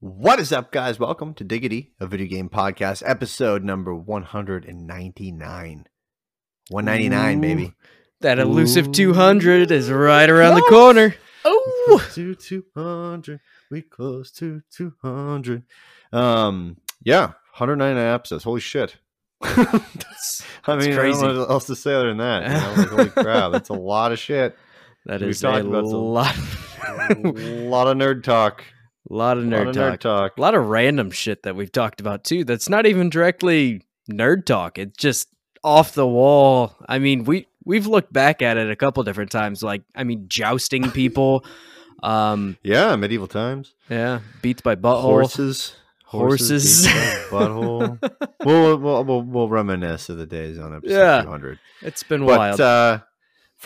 What is up, guys? Welcome to Diggity, a video game podcast, episode number 199. 199, Ooh. baby. That elusive Ooh. 200 is right around the corner. Oh, to 200. We close to 200. Um, yeah, 199 episodes. Holy shit. I mean, I don't crazy. know what else to say other than that. You know? like, holy crap, it's a lot of shit. that We've is a about some- lot, A lot of nerd talk. Lot of A lot of talk. nerd talk. A lot of random shit that we've talked about too. That's not even directly nerd talk. It's just off the wall. I mean, we we've looked back at it a couple different times. Like, I mean, jousting people. um, Yeah, medieval times. yeah, beats by butthole. Horses. Horses. beats Butthole. we'll, we'll, we'll, we'll reminisce of the days on episode Yeah. 200. It's been But wild. uh,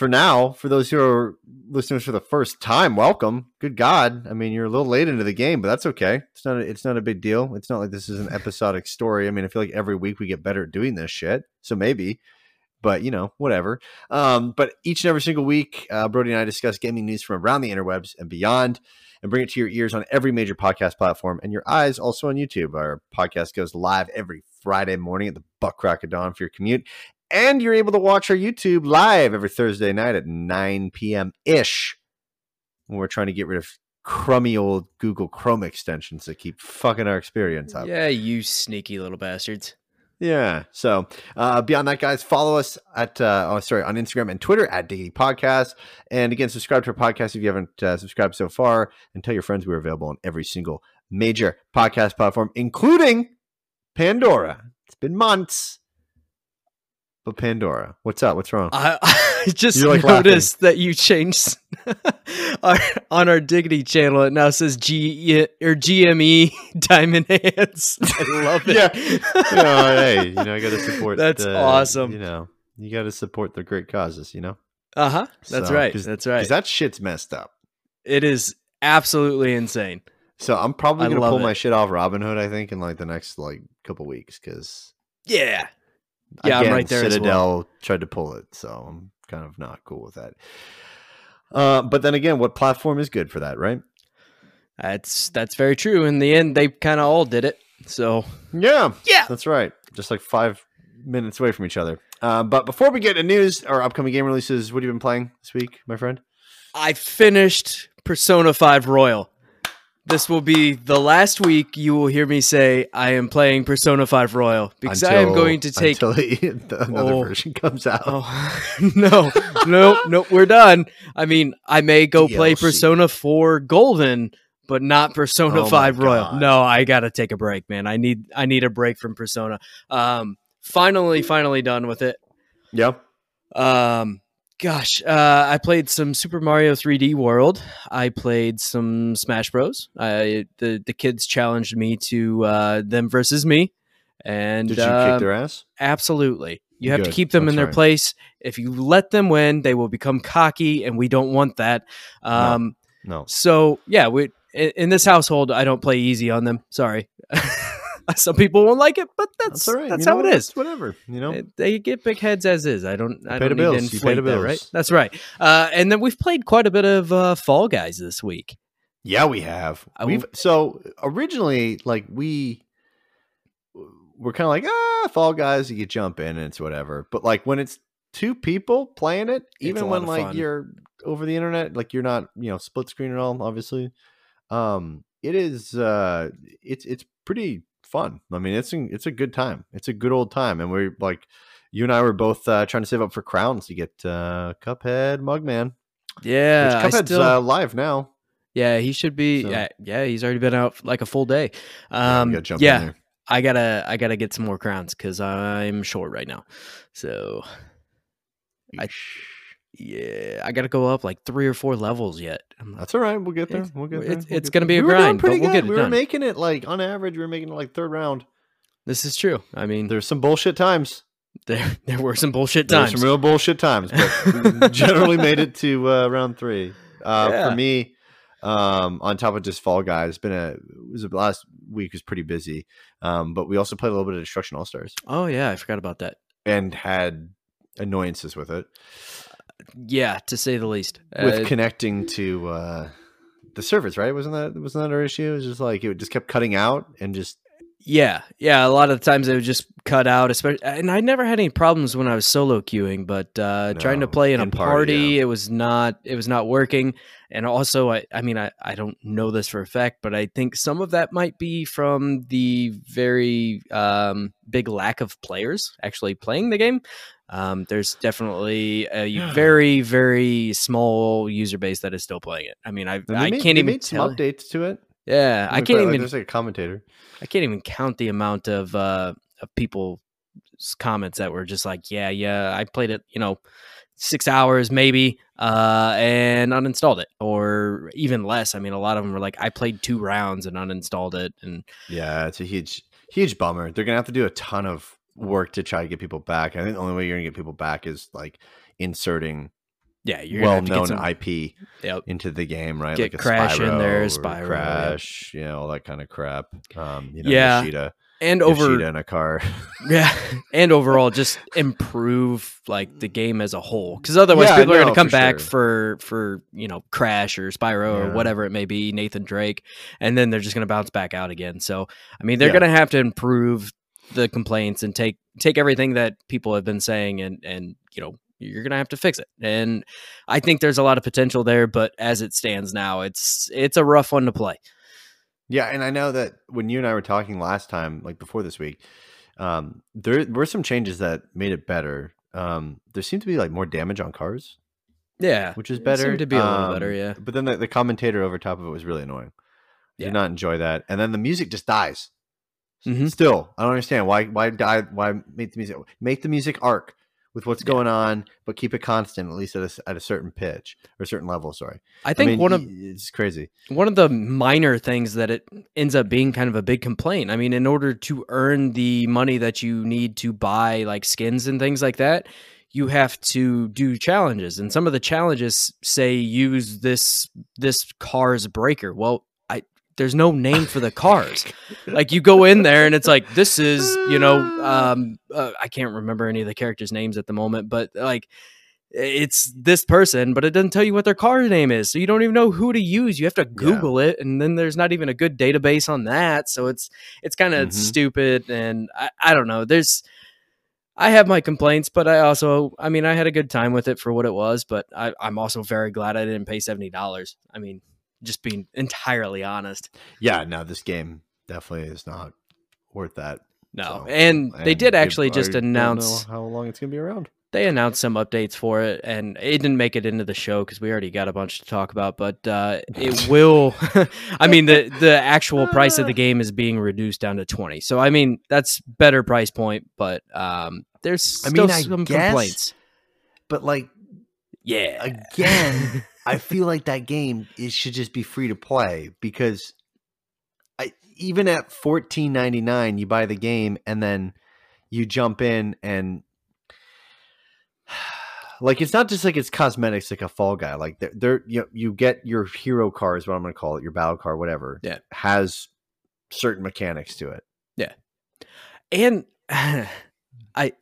for now, for those who are listeners for the first time, welcome. Good God, I mean, you're a little late into the game, but that's okay. It's not. A, it's not a big deal. It's not like this is an episodic story. I mean, I feel like every week we get better at doing this shit. So maybe. But you know, whatever. Um, but each and every single week, uh, Brody and I discuss gaming news from around the interwebs and beyond, and bring it to your ears on every major podcast platform and your eyes also on YouTube. Our podcast goes live every Friday morning at the buck crack of dawn for your commute. And you're able to watch our YouTube live every Thursday night at 9 p.m. ish. When we're trying to get rid of crummy old Google Chrome extensions that keep fucking our experience up. yeah, you sneaky little bastards. Yeah. So uh, beyond that, guys, follow us at uh, oh sorry on Instagram and Twitter at Diggity Podcast, and again, subscribe to our podcast if you haven't uh, subscribed so far, and tell your friends we're available on every single major podcast platform, including Pandora. It's been months, but Pandora, what's up? What's wrong? I, I just You're, like, noticed that you changed our, on our Diggity channel. It now says G or GME Diamond Hands. I love it. Yeah. you know, hey, you know, I got to support. That's the- awesome. You know, you got to support the great causes. You know, Uh huh. That's So, right. That's right. because that shit's messed up. it is absolutely insane. So I'm probably I gonna pull it. my shit off Robinhood. I think in like the next like couple weeks because Yeah. Yeah, I'm right there Citadel well. tried to pull it, so I'm kind of not cool with that. Uh, but then again, what platform is good for that, right? That's that's very true. In the end, they kind of all did it. So Yeah, yeah. that's right. Just like five minutes away from each other. Uh, but before we get to news or upcoming game releases, what have you been playing this week, my friend? I finished Persona 5 Royal. This will be the last week you will hear me say I am playing Persona 5 Royal because I am going to take until the, the- another Oh. version comes out. Oh no, no, no, we're done. I mean, I may go play Persona 4 Golden, but not Persona Oh 5 Royal. God. No, I gotta take a break, man. I need I need a break from Persona. Um finally, finally done with it. Yep. Um gosh, uh I played some Super Mario 3D World. I played some Smash Bros. I the the kids challenged me to uh them versus me. And Did you uh, kick their ass? Absolutely. You have to keep them in their right. place. If you let them win, they will become cocky, and we don't want that. Um, No. So yeah, we in, in this household, I don't play easy on them. Sorry. Some people won't like it, but that's That's all right. That's how know it is. Whatever. You know. They- They get big heads as is. I don't. I pay don't the need bills. You pay inflate the that, right? That's right. Uh, and then we've played quite a bit of uh, Fall Guys this week. Yeah, we have. I We've so originally like we we're kind of like ah Fall Guys. You could jump in and it's whatever. But like when it's two people playing it, even when like fun. you're over the internet, like you're not you know split screen at all. Obviously, um, it is uh, it's it's pretty fun. I mean, it's a, it's a good time. It's a good old time, and we're like. You and I were both uh, trying to save up for crowns to get uh, Cuphead Mugman. Yeah, Which Cuphead's still, uh, live now. yeah, he should be. So- Yeah, yeah, he's already been out like a full day. Um, gotta jump in yeah, there. I gotta I gotta get some more crowns because I'm short right now. So I- yeah, I gotta go up like three or four levels yet. That's all right. We'll get there. We'll get it's- there. We'll it's gonna be a We grind, but we'll good. get it We were done. making it like on average. We were making it like third round. this is true. I mean, There's some bullshit times. there, there were some bullshit There's times. some real bullshit times, but generally made it to uh, round three. Uh, Yeah. For me, um, on top of just Fall Guys, it's been a it was the last week was pretty busy. Um, but we also played a little bit of Destruction All Stars oh yeah, I forgot about that. and had annoyances with it, Yeah, to say the least. with Uh, connecting to uh, the service, right? Wasn't that wasn't that our issue? It was just like it just kept cutting out and just Yeah, yeah. A lot of the times it would just cut out, especially. And I never had any problems when I was solo queuing, but uh, trying to play in a party, party, yeah. it was not. It was not working. And also, I, I mean, I, I don't know this for a fact, but I think some of that might be from the very um, big lack of players actually playing the game. Um, there's definitely a very, very small user base that is still playing it. I mean, I, I made- can't even made some tell. updates to it. Yeah, I Like, can't like, even There's like a commentator. I can't even count the amount of uh of people's comments that were just like, yeah, yeah, I played it, you know, six hours maybe, uh, and uninstalled it, or even less. I mean, a lot of them were like, I played two rounds and uninstalled it, and Yeah, it's a huge, huge bummer. They're gonna have to do a ton of work to try to get people back. I think the only way you're gonna get people back is like inserting yeah, you're gonna have to well-known get some, IP Yep. into the game, right? Get like a Crash in there, Spyro Spyro, yep. Crash, you know, all that kind of crap. Um, you know, Yeah. Yoshida, and over Yoshida in a car. Yeah, and overall, just improve like the game as a whole. Because otherwise, Yeah, people are going to come for back sure. for for you know Crash or Spyro or whatever it may be, Nathan Drake, and then they're just going to bounce back out again. So, I mean, they're Yeah. going to have to improve the complaints and take take everything that people have been saying and and you know you're going to have to fix it. And I think there's a lot of potential there, but as it stands now, it's it's a rough one to play. Yeah, and I know that when you and I were talking last time, like before this week, um, there were some changes that made it better. Um, there seemed to be like more damage on cars, Yeah, which is it better. seemed to be a little better, Um, yeah. But then the, the commentator over top of it was really annoying. Yeah. Did not enjoy that. And then the music just dies. Mhm. Still, I don't understand why why die why make the music make the music arc with what's Yeah. going on, but keep it constant at least at a, at a certain pitch or a certain level. Sorry, I think mean, one of it's crazy. one of the minor things that it ends up being kind of a big complaint. I mean, in order to earn the money that you need to buy like skins and things like that, you have to do challenges. And some of the challenges say use this this car's breaker. Well, I there's no name for the cars. like you go in there and it's like this is, you know, um uh, I can't remember any of the characters names at the moment, but like it's this person, but it doesn't tell you what their car name is. So you don't even know who to use. You have to Google it, and then there's not even a good database on that. So it's it's kind of Mhm. stupid, and I, I don't know. There's I have my complaints, but I also I mean I had a good time with it for what it was, but I, I'm also very glad I didn't pay seventy dollars. I mean, just being entirely honest. Yeah, no, this game definitely is not worth that. No, So, and they did it- actually I just don't know announce how long it's gonna be around. they announced some updates for it and it didn't make it into the show because we already got a bunch to talk about but uh, it will i mean the the actual price of the game is being reduced down to 20 so i mean that's better price point but um there's I mean, I some guess- complaints But like yeah again, I feel like that game it should just be free to play because I even at fourteen ninety nine you buy the game and then you jump in and like it's not just like it's cosmetics like a fall guy like they're, they're you know, you get your hero car is what I'm gonna call it your battle car whatever Yeah. has certain mechanics to it. Yeah. And i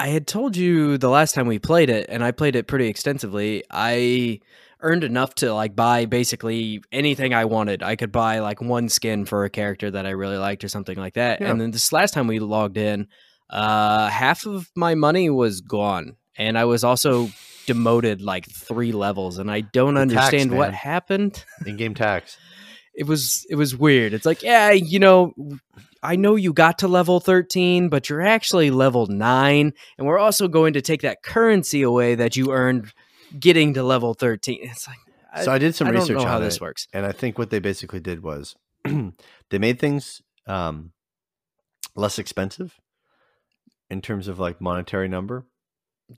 i had told you the last time we played it and i played it pretty extensively. I earned enough to like buy basically anything i wanted. I could buy like one skin for a character that i really liked or something like that. Yeah. and then this last time we logged in uh half of my money was gone. And i was also demoted like three levels. And i don't The tax, understand what happened. In game tax. It was it was weird. It's like, yeah, you know, I know you got to level 13, but you're actually level 9 and we're also going to take that currency away that you earned getting to level 13. It's like so I did some I don't research know how on this works. and I think what they basically did was they made things um, less expensive in terms of like monetary number.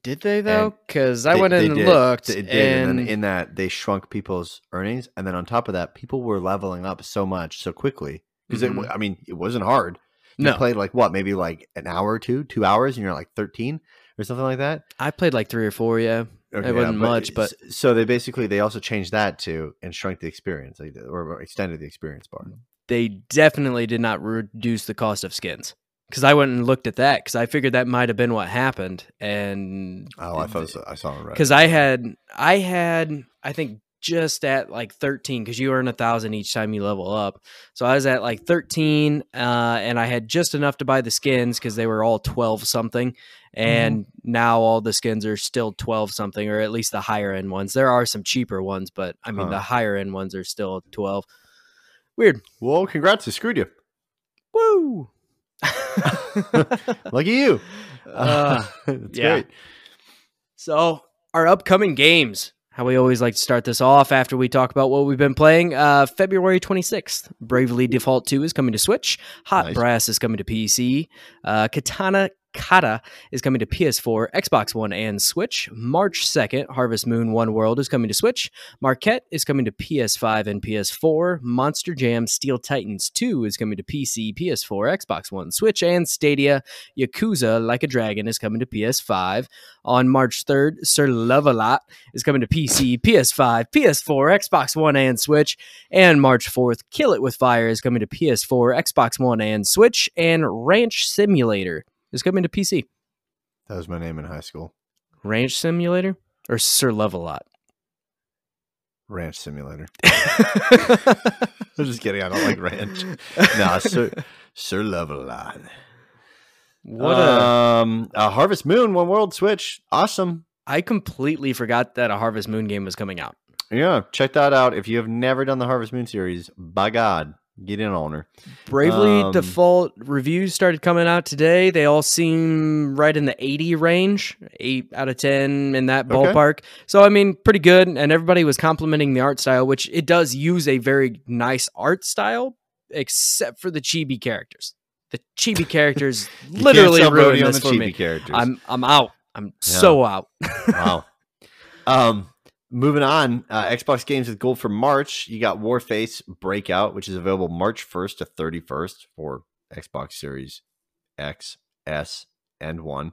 Did they though? Cuz I went in and did. looked They did, and, and then in that they shrunk people's earnings, and then on top of that, people were leveling up so much so quickly because Mhm. it. I mean, it wasn't hard. You no, played like what, maybe like an hour or two, two hours, and you're like thirteen or something like that. I played like 3 or 4, yeah. Okay, wasn't much, but- so they basically they also changed that to and shrunk the experience, like, or extended the experience bar. They definitely did not reduce the cost of skins. Cuz I went and looked at that cuz I figured that might have been what happened and Oh, I thought I saw it right because I had I had I think just at like 13 because you earn a thousand each time you level up. So I was at like 13, uh, and I had just enough to buy the skins because they were all 12 something. And mm-hmm. now all the skins are still 12 something, or at least the higher end ones. There are some cheaper ones, but I mean, huh. the higher end ones are still 12. Weird. Well, congrats. I screwed you. Woo! Lucky you. Uh, That's yeah. great. So, our upcoming games. How we always like to start this off after we talk about what we've been playing. Uh, February 26th, Bravely Default 2 is coming to Switch. Hot nice. Brass is coming to PC. Uh, Katana Kata is coming to PS4, Xbox One, and Switch. March 2nd, Harvest Moon One World is coming to Switch. Maquette is coming to PS5 and PS4. Monster Jam Steel Titans 2 is coming to PC, PS4, Xbox One, Switch, and Stadia. Yakuza Like a Dragon is coming to PS5. On March 3rd, Sir Love-A-Lot is coming to PC, PS5, PS4, Xbox One, and Switch. And March 4th, Kill It With Fire is coming to PS4, Xbox One, and Switch. And Ranch Simulator is coming to PC. That was my name in high school. Ranch Simulator or Sir Love-A-Lot? Ranch Simulator. I'm just kidding. I don't like ranch. No, Sir, Sir Love-A-Lot. What a, um, a Harvest Moon One World Switch. Awesome. I completely forgot that a Harvest Moon game was coming out. Yeah, check that out. If you have never done the Harvest Moon series, by God, Get in on her. Bravely um, Default reviews started coming out today. They all seem right in the 80 range, 8 out of 10 in that ballpark. Okay. So, I mean, pretty good. And everybody was complimenting the art style, which it does use a very nice art style, except for the chibi characters. The chibi characters literally ruined this for me. Characters. I'm, I'm out. I'm yeah. so out. wow. Um, Moving on, uh, Xbox games with gold for March. You got Warface Breakout, which is available March 1st to 31st for Xbox Series X, S, and 1.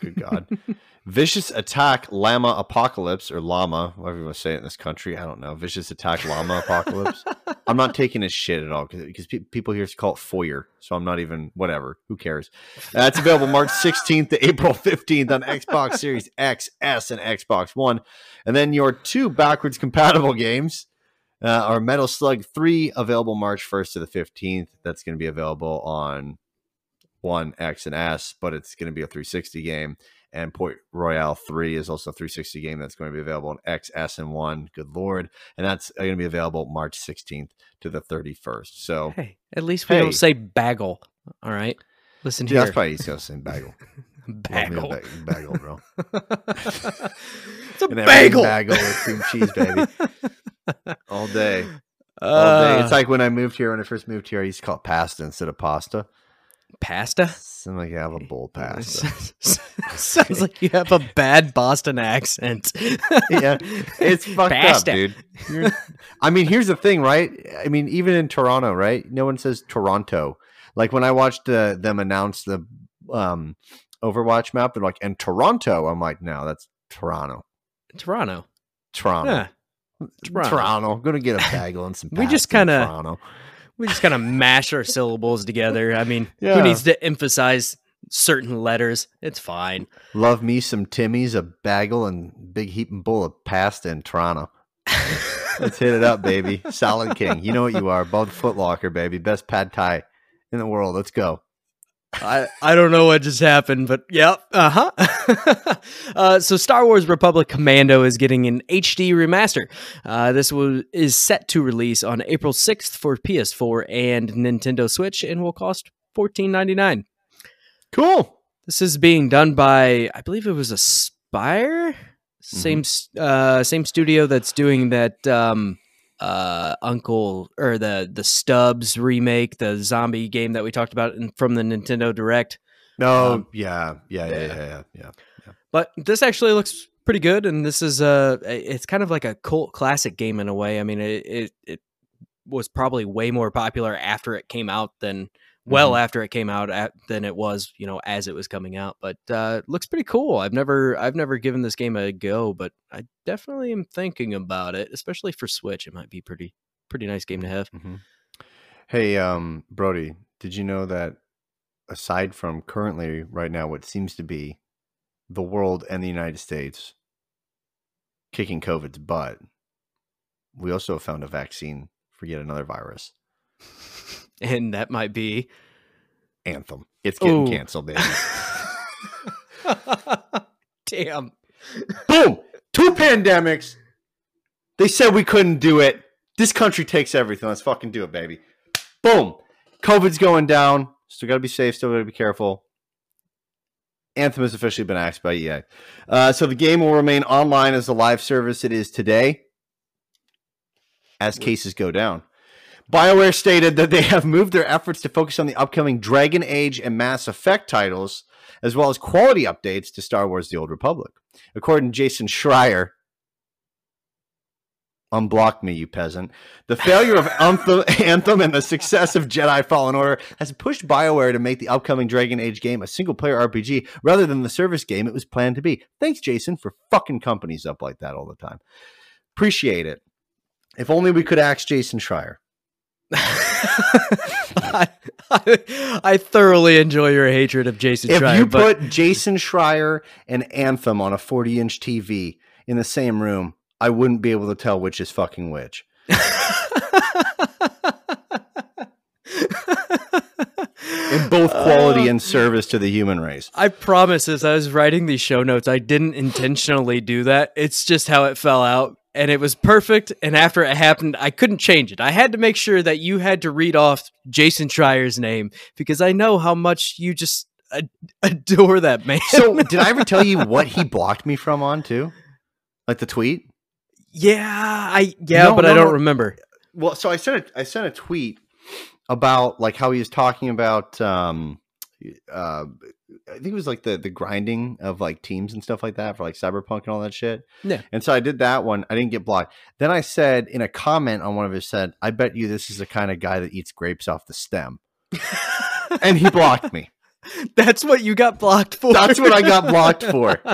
Good God. Vicious Attack Llama Apocalypse, or Llama, whatever you want to say it in this country. I don't know. Vicious Attack Llama Apocalypse. I'm not taking his shit at all because pe- people here call it foyer. So I'm not even, whatever. Who cares? That's uh, available March 16th to April 15th on Xbox Series X, S, and Xbox One. And then your two backwards compatible games uh, are Metal Slug 3, available March 1st to the 15th. That's going to be available on One, X, and S, but it's going to be a 360 game and Port Royale 3 is also a 360 game that's going to be available on X, S, and 1. Good Lord. And that's going to be available March 16th to the 31st. So, hey, at least we hey. don't say bagel. All right. Listen yeah, here. That's probably easier saying bagel. bagel. Ba- bagel, bro. it's a bagel. Bagel with cream cheese, baby. All day. All day. It's uh. like when I moved here, when I first moved here, I used to call it pasta instead of pasta. Pasta? Sounds like you have a bowl pasta. Sounds like you have a bad Boston accent. yeah, it's fucked pasta. up, dude. You're, I mean, here's the thing, right? I mean, even in Toronto, right? No one says Toronto. Like when I watched uh, them announce the um, Overwatch map, they're like, "And Toronto." I'm like, "No, that's Toronto." Toronto. Toronto. Yeah. Toronto. Toronto. I'm gonna get a bagel and some. we just kind of we just kind of mash our syllables together. I mean, yeah. who needs to emphasize certain letters? It's fine. Love me some Timmy's, a bagel, and big heaping bowl of pasta in Toronto. Let's hit it up, baby. Solid King. You know what you are. Bud Footlocker, baby. Best pad thai in the world. Let's go. I, I don't know what just happened, but yep. Uh-huh. uh, so Star Wars Republic Commando is getting an HD remaster. Uh, this will, is set to release on April 6th for PS4 and Nintendo Switch and will cost $14.99. Cool. This is being done by, I believe it was Aspyr? Same mm-hmm. uh, same studio that's doing that um, uh uncle or the the Stubbs remake, the zombie game that we talked about in, from the Nintendo Direct. No, um, yeah, yeah, yeah, yeah, yeah, yeah, yeah. But this actually looks pretty good, and this is a it's kind of like a cult classic game in a way. I mean, it it, it was probably way more popular after it came out than well mm-hmm. after it came out at, than it was you know as it was coming out but uh looks pretty cool i've never i've never given this game a go but i definitely am thinking about it especially for switch it might be pretty pretty nice game to have mm-hmm. hey um brody did you know that aside from currently right now what seems to be the world and the united states kicking covid's butt we also found a vaccine for yet another virus. And that might be Anthem. It's getting Ooh. canceled, baby. Damn. Boom! Two pandemics. They said we couldn't do it. This country takes everything. Let's fucking do it, baby. Boom! COVID's going down. Still got to be safe. Still got to be careful. Anthem has officially been axed by EA. Uh, so the game will remain online as the live service it is today as cases go down. BioWare stated that they have moved their efforts to focus on the upcoming Dragon Age and Mass Effect titles, as well as quality updates to Star Wars The Old Republic. According to Jason Schreier, unblock me, you peasant. The failure of Anthem, Anthem and the success of Jedi Fallen Order has pushed BioWare to make the upcoming Dragon Age game a single player RPG rather than the service game it was planned to be. Thanks, Jason, for fucking companies up like that all the time. Appreciate it. If only we could ask Jason Schreier. I, I, I thoroughly enjoy your hatred of Jason If Schreier, you but put Jason Schreier and Anthem on a 40 inch TV in the same room, I wouldn't be able to tell which is fucking which. In both quality Uh, and service to the human race. I promise, as I was writing these show notes, I didn't intentionally do that. It's just how it fell out. And it was perfect. And after it happened, I couldn't change it. I had to make sure that you had to read off Jason Schreier's name because I know how much you just adore that man. So, did I ever tell you what he blocked me from on too? Like the tweet? yeah, I yeah, No, but no, I don't remember. Well, so I sent a I sent a tweet about like how he was talking about um uh I think it was like the the grinding of like teams and stuff like that for like cyberpunk and all that shit. Yeah. And so I did that one. I didn't get blocked. Then I said in a comment on one of his said, I bet you this is the kind of guy that eats grapes off the stem. and he blocked me. That's what you got blocked for. That's what I got blocked for.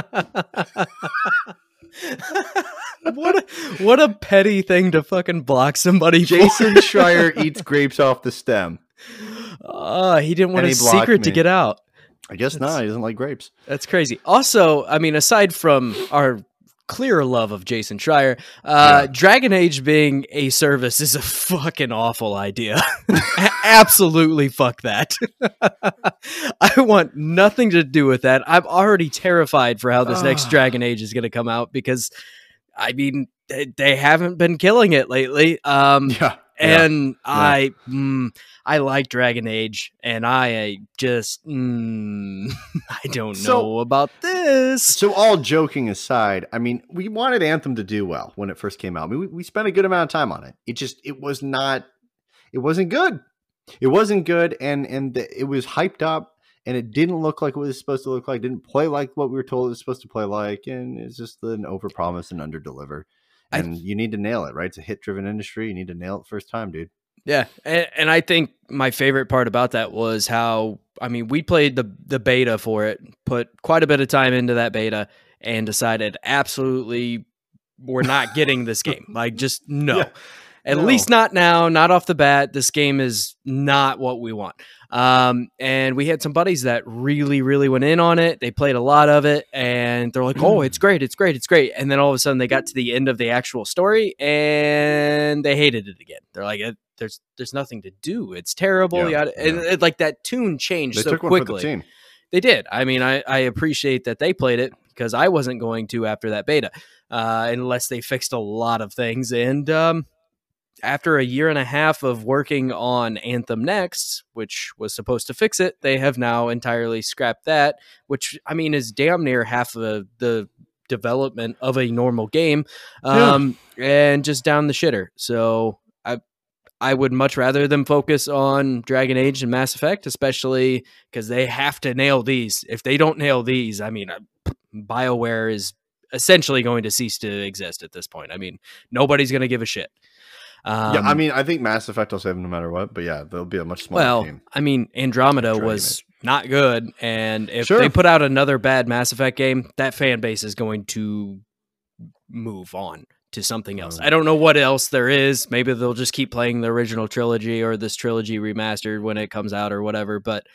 what a, what a petty thing to fucking block somebody Jason for. Schreier eats grapes off the stem. Uh, he didn't want And his he blocked secret to get out. I guess not. He doesn't like grapes. That's crazy. Also, I mean, aside from our clear love of Jason Schreier, uh, Yeah. Dragon Age being a service is a fucking awful idea. Absolutely fuck that. I want nothing to do with that. I'm already terrified for how this next Ah. Dragon Age is going to come out because, I mean, they, they haven't been killing it lately. Um, Yeah. And I, mm, I like Dragon Age, and I uh, just, mm, I don't So- know about this. So, all joking aside, I mean, we wanted Anthem to do well when it first came out. I mean, we, we spent a good amount of time on it. It just, it was not, it wasn't good. It wasn't good, and and the, it was hyped up, and it didn't look like what it was supposed to look like. Didn't play like what we were told it was supposed to play like, and it's just an overpromise and underdeliver. I- And you need to nail it, right? It's a hit-driven industry. You need to nail it first time, dude. Yeah, and, and I think my favorite part about that was how I mean we played the the beta for it, put quite a bit of time into that beta, and decided absolutely we're not getting this game. Like just no. Yeah, At no. least not now, not off the bat. This game is not what we want. Um, and we had some buddies that really, really went in on it. They played a lot of it, and they're like, "Oh, it's great, it's great, it's great." And then all of a sudden, they got to the end of the actual story, and they hated it again. They're like, "It- "There's, there's nothing to do. It's terrible." Yeah, yada- And yeah. it, like that tune changed They so took one for the quickly. team. They did. I mean, I, I appreciate that they played it because I wasn't going to after that beta, uh, unless they fixed a lot of things. And um, after a year and a half of working on Anthem Next, which was supposed to fix it, they have now entirely scrapped that, which I mean is damn near half of the development of a normal game, Yeah. um, and just down the shitter. So I. I would much rather them focus on Dragon Age and Mass Effect, especially because they have to nail these. If they don't nail these, I mean, uh, BioWare is essentially going to cease to exist at this point. I mean, nobody's going to give a shit. Um, yeah, I mean, I think Mass Effect will save them no matter what. But yeah, they'll be a much smaller well. I mean, Andromeda was not good, and if Sure. they put out another bad Mass Effect game, that fan base is going to move on to something else. Oh. I don't know what else there is. Maybe they'll just keep playing the original trilogy or this trilogy remastered when it comes out or whatever. But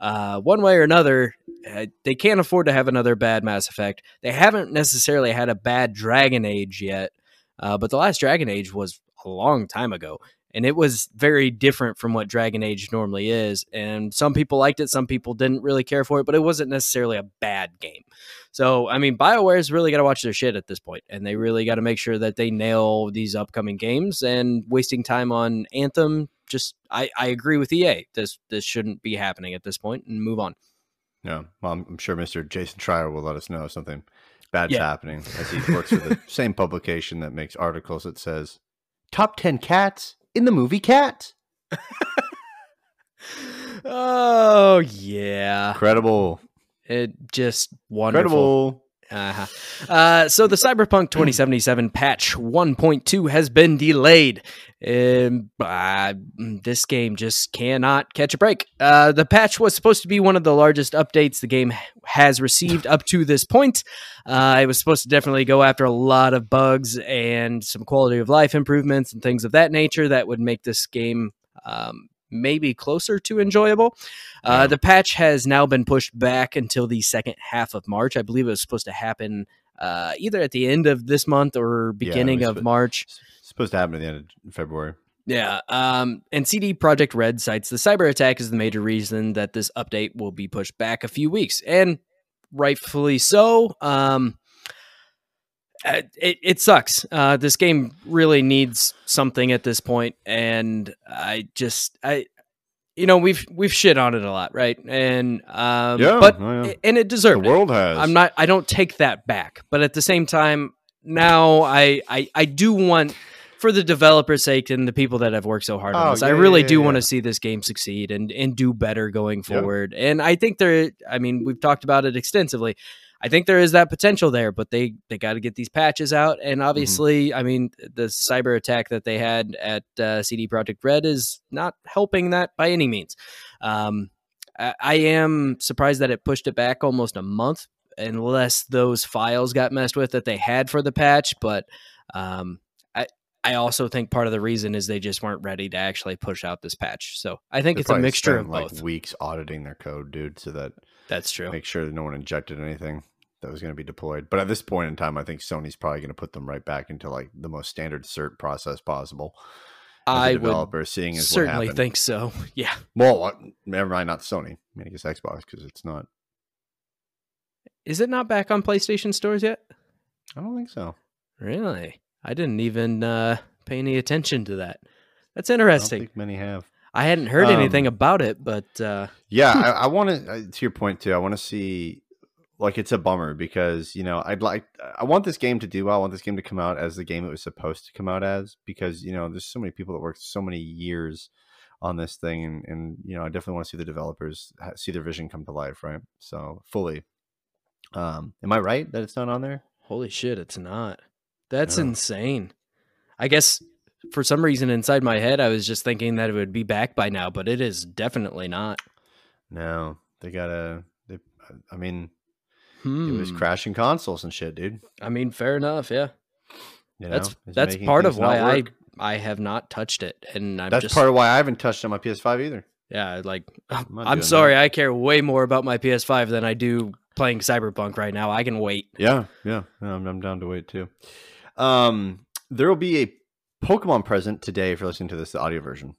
uh, one way or another, uh, they can't afford to have another bad Mass Effect. They haven't necessarily had a bad Dragon Age yet. Uh, but the last Dragon Age was a long time ago. And it was very different from what Dragon Age normally is. And some people liked it, some people didn't really care for it, but it wasn't necessarily a bad game. So, I mean, BioWare's really got to watch their shit at this point, and they really got to make sure that they nail these upcoming games. And wasting time on Anthem, just I, I agree with EA. This this shouldn't be happening at this point, and move on. Yeah, well, I'm, I'm sure Mr. Jason Schreier will let us know if something bad's Yeah. happening as he works for the same publication that makes articles that says top 10 cats in the movie Cats. Oh yeah, Incredible. it just wonderful. Incredible. Uh-huh. Uh, so the Cyberpunk 2077 patch 1.2 has been delayed. Um, uh, this game just cannot catch a break. Uh, the patch was supposed to be one of the largest updates the game has received up to this point. Uh, it was supposed to definitely go after a lot of bugs and some quality of life improvements and things of that nature that would make this game um, maybe closer to enjoyable. Uh, the patch has now been pushed back until the second half of March. I believe it was supposed to happen uh, either at the end of this month or beginning was of sp- March. It's supposed to happen at the end of February. Yeah. Um, and CD Projekt Red cites the cyber attack as the major reason that this update will be pushed back a few weeks, and rightfully so. Um, it, it sucks. Uh, this game really needs something at this point, and I just I, you know, we've we've shit on it a lot, right? And um, Yeah, but oh, yeah. and it The deserved it. world has. I'm not. I don't take that back. But at the same time, now I I, I do want, for the developers' sake and the people that have worked so hard on Oh, this, I really yeah, do yeah, want to see this game succeed and and do better going Yeah. forward. And I think there. I mean, we've talked about it extensively. I think there is that potential there, but they they got to get these patches out. Mm-hmm. And obviously, I mean, the cyber attack that they had at uh, CD Projekt Red is not helping that by any means. Um, I, I am surprised that it pushed it back almost a month, unless those files got messed with that they had for the patch. But um, I I also think part of the reason is they just weren't ready to actually push out this patch. So I think They it's a mixture of like both. weeks auditing their code, dude, so that That's true. make sure that no one injected anything that was going to be deployed. But at this point in time, I think Sony's probably going to put them right back into like the most standard cert process possible. I would developer, seeing as certainly think so. Yeah. Well, never mind, not Sony. I mean, I guess Xbox because it's not. Is it not back on PlayStation stores yet? I don't think so. Really? I didn't even uh, pay any attention to that. That's I don't interesting. think many have. I hadn't heard anything Um, about it, but uh, Yeah, I, I want to. To your point too, I want to see. Like it's a bummer because you know I'd like I want this game to do well. I want this game to come out as the game it was supposed to come out as because you know there's so many people that worked so many years on this thing and and you know I definitely want to see the developers see their vision come to life, right? So fully. Um, am I right that it's not on there? holy shit, it's not. That's Yeah. insane. I guess for some reason inside my head, I was just thinking that it would be back by now, but it is definitely not. No, they gotta. They, I mean, Hmm. it was crashing consoles and shit, dude. I mean, fair enough. Yeah, You that's know? That's part of why I. I have not touched it, and I'm That's just part of why I haven't touched on my PS5 either. yeah, like I'm doing sorry, I care way more about my PS5 than I do playing Cyberpunk right now. I can wait. Yeah, yeah, yeah, I'm, I'm down to wait too. Um, there will be a Pokemon present today if you're listening to this the audio version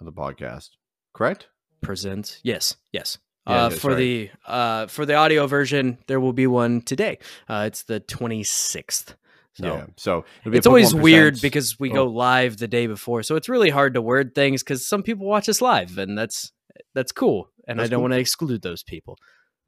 of the podcast. Correct? presents. Yes, yes. Uh, that's for right. the uh, for the audio version, there will be one today. Uh, it's the twenty sixth. So yeah. So it's always weird because we Oh. go live the day before, so it's really hard to word things because some people watch us live, and that's that's cool. And I don't cool. want to exclude those people.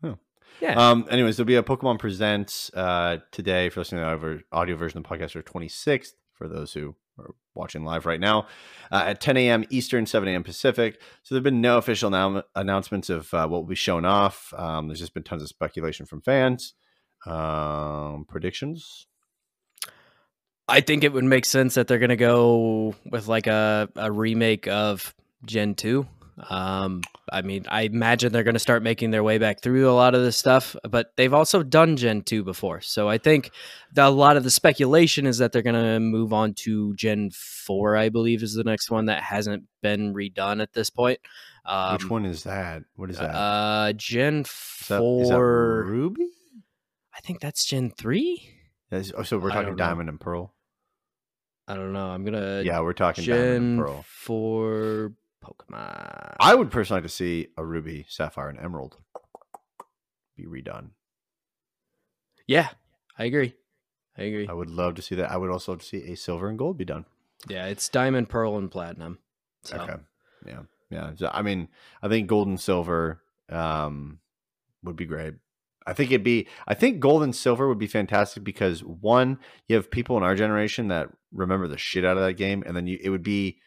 Oh. Yeah. Um. Anyways, there'll be a Pokemon Presents uh today if you're listening to the audio- version of the podcast, or 26th for those who are watching live right now uh, at 10 a.m. Eastern, 7 a.m. Pacific. So there've been no official annou- announcements of uh, what will be shown off. Um, there's just been tons of speculation from fans. Um, predictions. I think it would make sense that they're gonna go with like a, a remake of Gen two. Um, I mean, I imagine they're gonna start making their way back through a lot of this stuff, but they've also done Gen two before, so I think a lot of the speculation is that they're gonna move on to Gen four. I believe is the next one that hasn't been redone at this point. Um, Which one is that? What is that? Uh, Gen Is that- is that four. Ruby? I think that's Gen three. Is- oh, so we're talking know. Diamond and Pearl. I don't know. I'm gonna yeah, we're talking Diamond and Gen Pearl. for Pokemon. I would personally like to see a Ruby, Sapphire, and Emerald be redone. yeah, I agree. I agree. I would love to see that. I would also love to see a Silver and Gold be done. Yeah, it's Diamond, Pearl, and Platinum. So. Okay. Yeah. Yeah. So, I mean, I think gold and silver um, would be great. I think it'd be, I think gold and silver would be fantastic because one, you have people in our generation that remember the shit out of that game. And then you, it would be,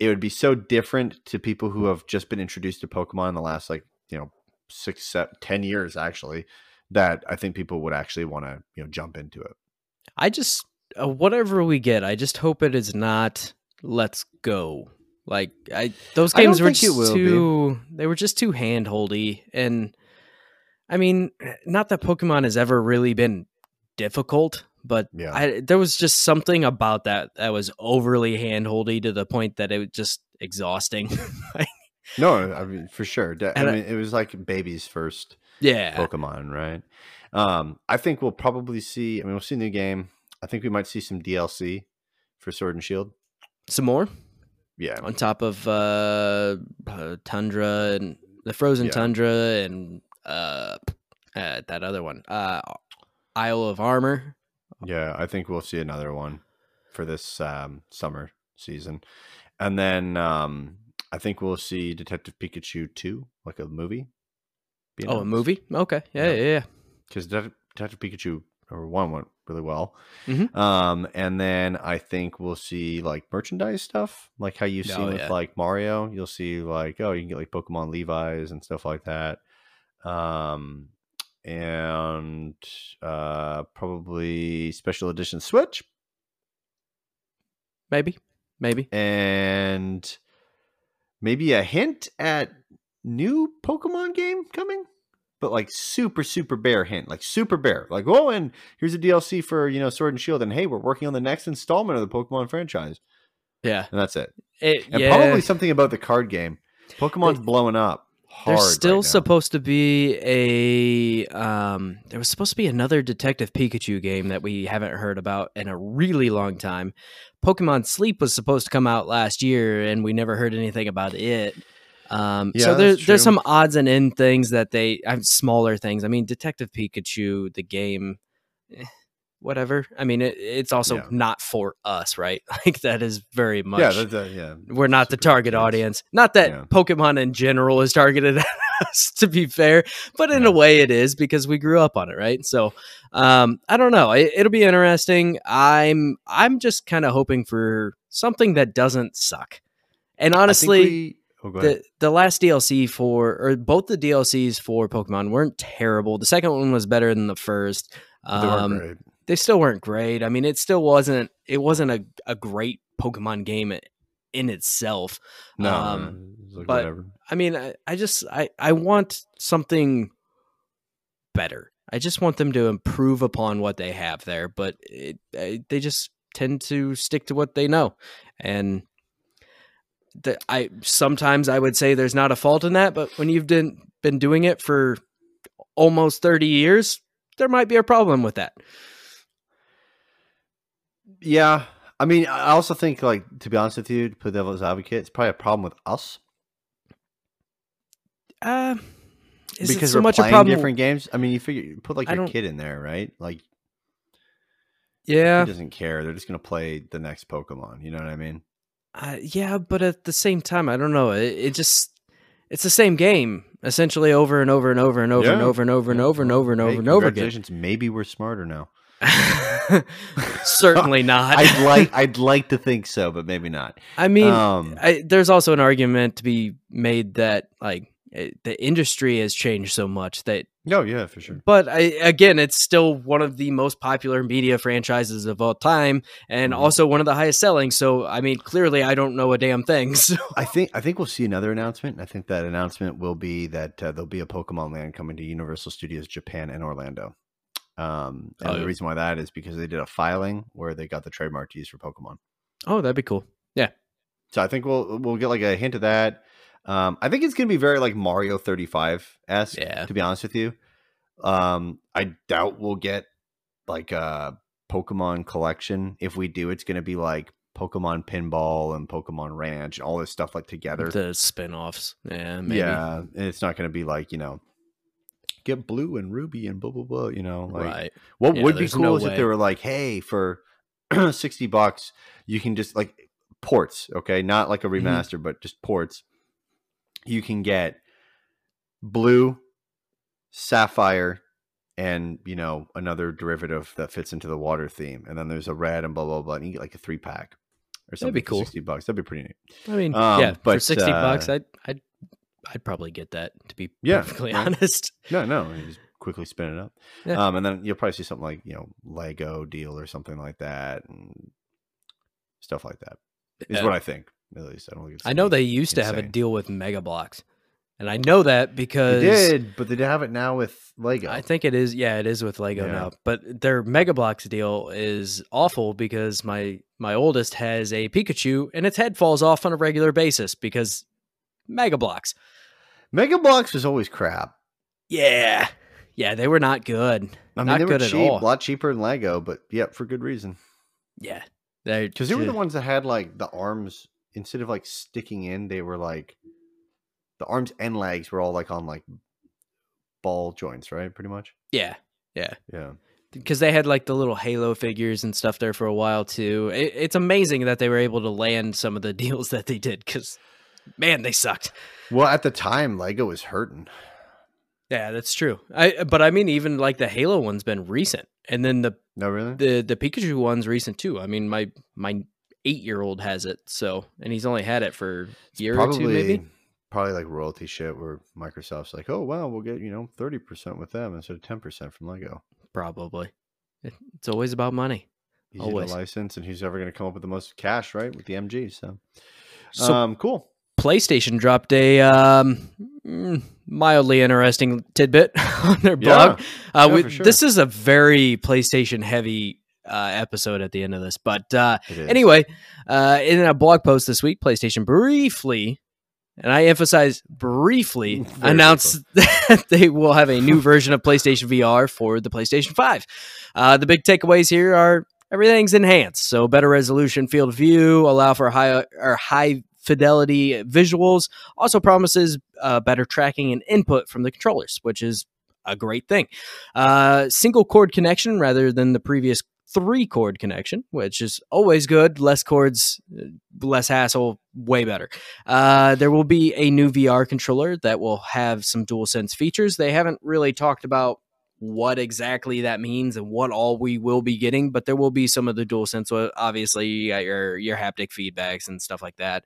it would be so different to people who have just been introduced to Pokemon in the last, like, you know, six, seven, ten years actually, that I think people would actually want to, you know, jump into it. I just, uh, whatever we get, I just hope it is not let's go. Like I, those I games were just will be. too. They were just too handholdy, and I mean, not that Pokemon has ever really been difficult, but Yeah. I, there was just something about that that was overly handholdy to the point that it was just exhausting. No, I mean, for sure. I And I- mean, it was like baby's first yeah, Pokemon, right? Um, I think we'll probably see. I mean, we'll see a new game. I think we might see some DLC for Sword and Shield. some more Yeah, on top of uh, uh Tundra and the Frozen Yeah. Tundra and uh, uh that other one, uh Isle of Armor. Yeah. I think we'll see another one for this um, summer season, and then um, I think we'll see Detective Pikachu two, like a movie. Oh, a movie? Okay. Yeah, Yeah. yeah, yeah. because Detective, Detective Pikachu number one went really well. Mhm. Um, and then I think we'll see like merchandise stuff, like how you see Oh, with yeah. like Mario. You'll see like oh, you can get like Pokemon Levi's and stuff like that. Um, and uh, probably special edition Switch Maybe. Maybe. and maybe a hint at new Pokemon game coming. But like super, super bare hint, like super bare, like oh, and here's a DLC for you know Sword and Shield, and hey, we're working on the next installment of the Pokemon franchise, Yeah. and that's it. It, And yeah. probably something about the card game. Pokemon's blowing up hard. There's still right supposed to be a um there was supposed to be another Detective Pikachu game that we haven't heard about in a really long time. Pokemon Sleep was supposed to come out last year and we never heard anything about it. Um Yeah, so there, there's some odds and end things that they have smaller things. I mean Detective Pikachu the game eh, whatever. I mean it, it's also Yeah. not for us, right? Like that is very much yeah, that's, uh, yeah. we're not the target kids. audience. Not that Yeah. Pokemon in general is targeted at us, to be fair, but in Yeah. a way it is because we grew up on it, right? So, um, I don't know. It, it'll be interesting. I'm I'm just kind of hoping for something that doesn't suck. And honestly, oh, the the last DLC for or both the DLCs for Pokemon weren't terrible. The second one was better than the first. Um. They still weren't great. I mean, it still wasn't. It wasn't a, a great Pokemon game in itself. No, um, like but- whatever. I mean, I, I just I I want something better. I just want them to improve upon what they have there, but it, they just tend to stick to what they know, and the, I sometimes I would say there's not a fault in that, but when you've been been doing it for almost thirty years, there might be a problem with that. Yeah, I mean, I also think like to be honest with you, to play devil's advocate, it's probably a problem with us Uh, is because it so we're much a playing problem? different games. I mean, you figure you put like I your don't- kid in there, right? Like Yeah, he doesn't care. They're just gonna play the next Pokemon. You know what I mean? uh, yeah, but at the same time, I don't know. It, it just it's the same game essentially over and over and over and over and over and over and over and over and hey, over and over again. Maybe we're smarter now. Certainly not. I'd like I'd like to think so, but maybe not. I mean, um, I, there's also an argument to be made that like it, the industry has changed so much that no, yeah, for sure. but I, again it's still one of the most popular media franchises of all time and Mhm. also one of the highest selling so i mean clearly i don't know a damn thing so I think I think we'll see another announcement. I think that announcement will be that uh, there'll be a Pokemon Land coming to Universal Studios Japan and Orlando. Um, and Oh, the reason why that is because they did a filing where they got the trademark to use for Pokemon. oh that'd be cool Yeah. So I think we'll we'll get like a hint of that. Um, I think it's gonna be very like Mario 35 esque. Yeah. To be honest with you, um, I doubt we'll get like a Pokemon collection. If we do, it's going to be like Pokemon Pinball and Pokemon Ranch and all this stuff like together. The spin-offs. Yeah, maybe. Yeah, and it's not going to be like you know, get blue and ruby and blah blah blah. You know, like right. what Yeah, would be cool no is if they were like, hey, for sixty bucks, you can just like ports, okay, not like a Mhm. remaster, but just ports. You can get blue, sapphire, and you know another derivative that fits into the water theme, and then there's a red and blah blah blah, and you get like a three pack or something. be cool. Sixty bucks, that'd be pretty neat. I mean, Um, yeah, for but, sixty bucks, uh, I'd, I'd, I'd probably get that. To be Yeah, perfectly right. honest. No, no, you just quickly spin it up. Yeah. Um, and then you'll probably see something like you know Lego deal or something like that, and stuff like that. Is what I think. At least I don't think it's. I know they used to have a deal with Mega Bloks, and I know that because They did, but they don't have it now with Lego. I think it is. Yeah, it is with Lego Yeah. now. But their Mega Bloks deal is awful because my my oldest has a Pikachu and its head falls off on a regular basis because Mega Bloks. Mega Bloks was always crap. Yeah, yeah, they were not good. I mean, Not they were good at cheap, all. a lot cheaper than Lego, but yep, for good reason. Yeah, they Because they were the ones that had like the arms instead of like sticking in, they were like the arms and legs were all like on like ball joints, right? Pretty much. Yeah, yeah. Yeah. because they had like the little Halo figures and stuff there for a while too. It, it's amazing that they were able to land some of the deals that they did because, man, they sucked. Well, at the time, Lego was hurting. Yeah, that's true. I but I mean, even like the Halo one's been recent, and then the No, really. the the Pikachu one's recent too. I mean, my my eight year old has it, so and he's only had it for a year or two, maybe. probably like royalty shit where Microsoft's like, oh wow, we'll get you know thirty percent with them instead of ten percent from Lego. Probably. It's always about money. Easy Always. to license, and who's ever going to come up with the most cash, right? With the MG, so, So um, cool. PlayStation dropped a um, mildly interesting tidbit on their blog. Yeah, Uh, yeah, we, sure. This is a very PlayStation heavy uh, episode at the end of this. But uh, anyway, uh, in a blog post this week, PlayStation briefly, and I emphasize briefly, Very announced that they will have a new version of PlayStation VR for the PlayStation 5. Uh, the big takeaways here are everything's enhanced. So better resolution field of view, allow for high or high fidelity visuals, also promises uh, better tracking and input from the controllers, which is a great thing. Uh, single cord connection rather than the previous three cord connection, which is always good. Less cords, uh, less hassle, way better. Uh, there will be a new VR controller that will have some DualSense features. They haven't really talked about what exactly that means and what all we will be getting, but there will be some of the dual sense. Obviously, you got your your haptic feedbacks and stuff like that.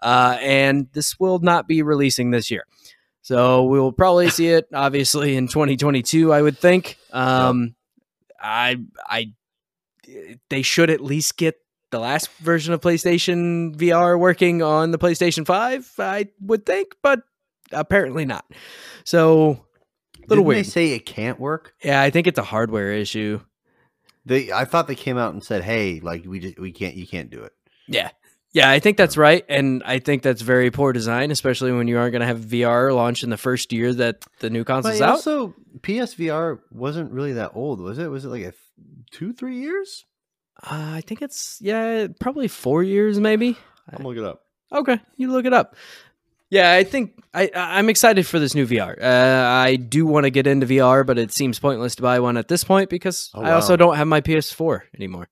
Uh, and this will not be releasing this year. So we will probably see it obviously in 2022, I would think. Um, I I they should at least get the last version of PlayStation VR working on the PlayStation 5, I would think, but apparently not. So little Didn't weird. they say it can't work? yeah, I think it's a hardware issue. They, I thought they came out and said, "Hey, like we just we can't, you can't do it." Yeah. Yeah, I think that's right. And I think that's very poor design, especially when you aren't going to have VR launch in the first year that the new console's But out. also, PSVR wasn't really that old, was it? Was it like a th- two, three years? Uh, I think it's, yeah, probably four years maybe. I'm gonna look it up. Okay, you look it up. Yeah, I think I I'm excited for this new VR. Uh, I do want to get into VR, but it seems pointless to buy one at this point because Oh, I also don't have my PS4 anymore.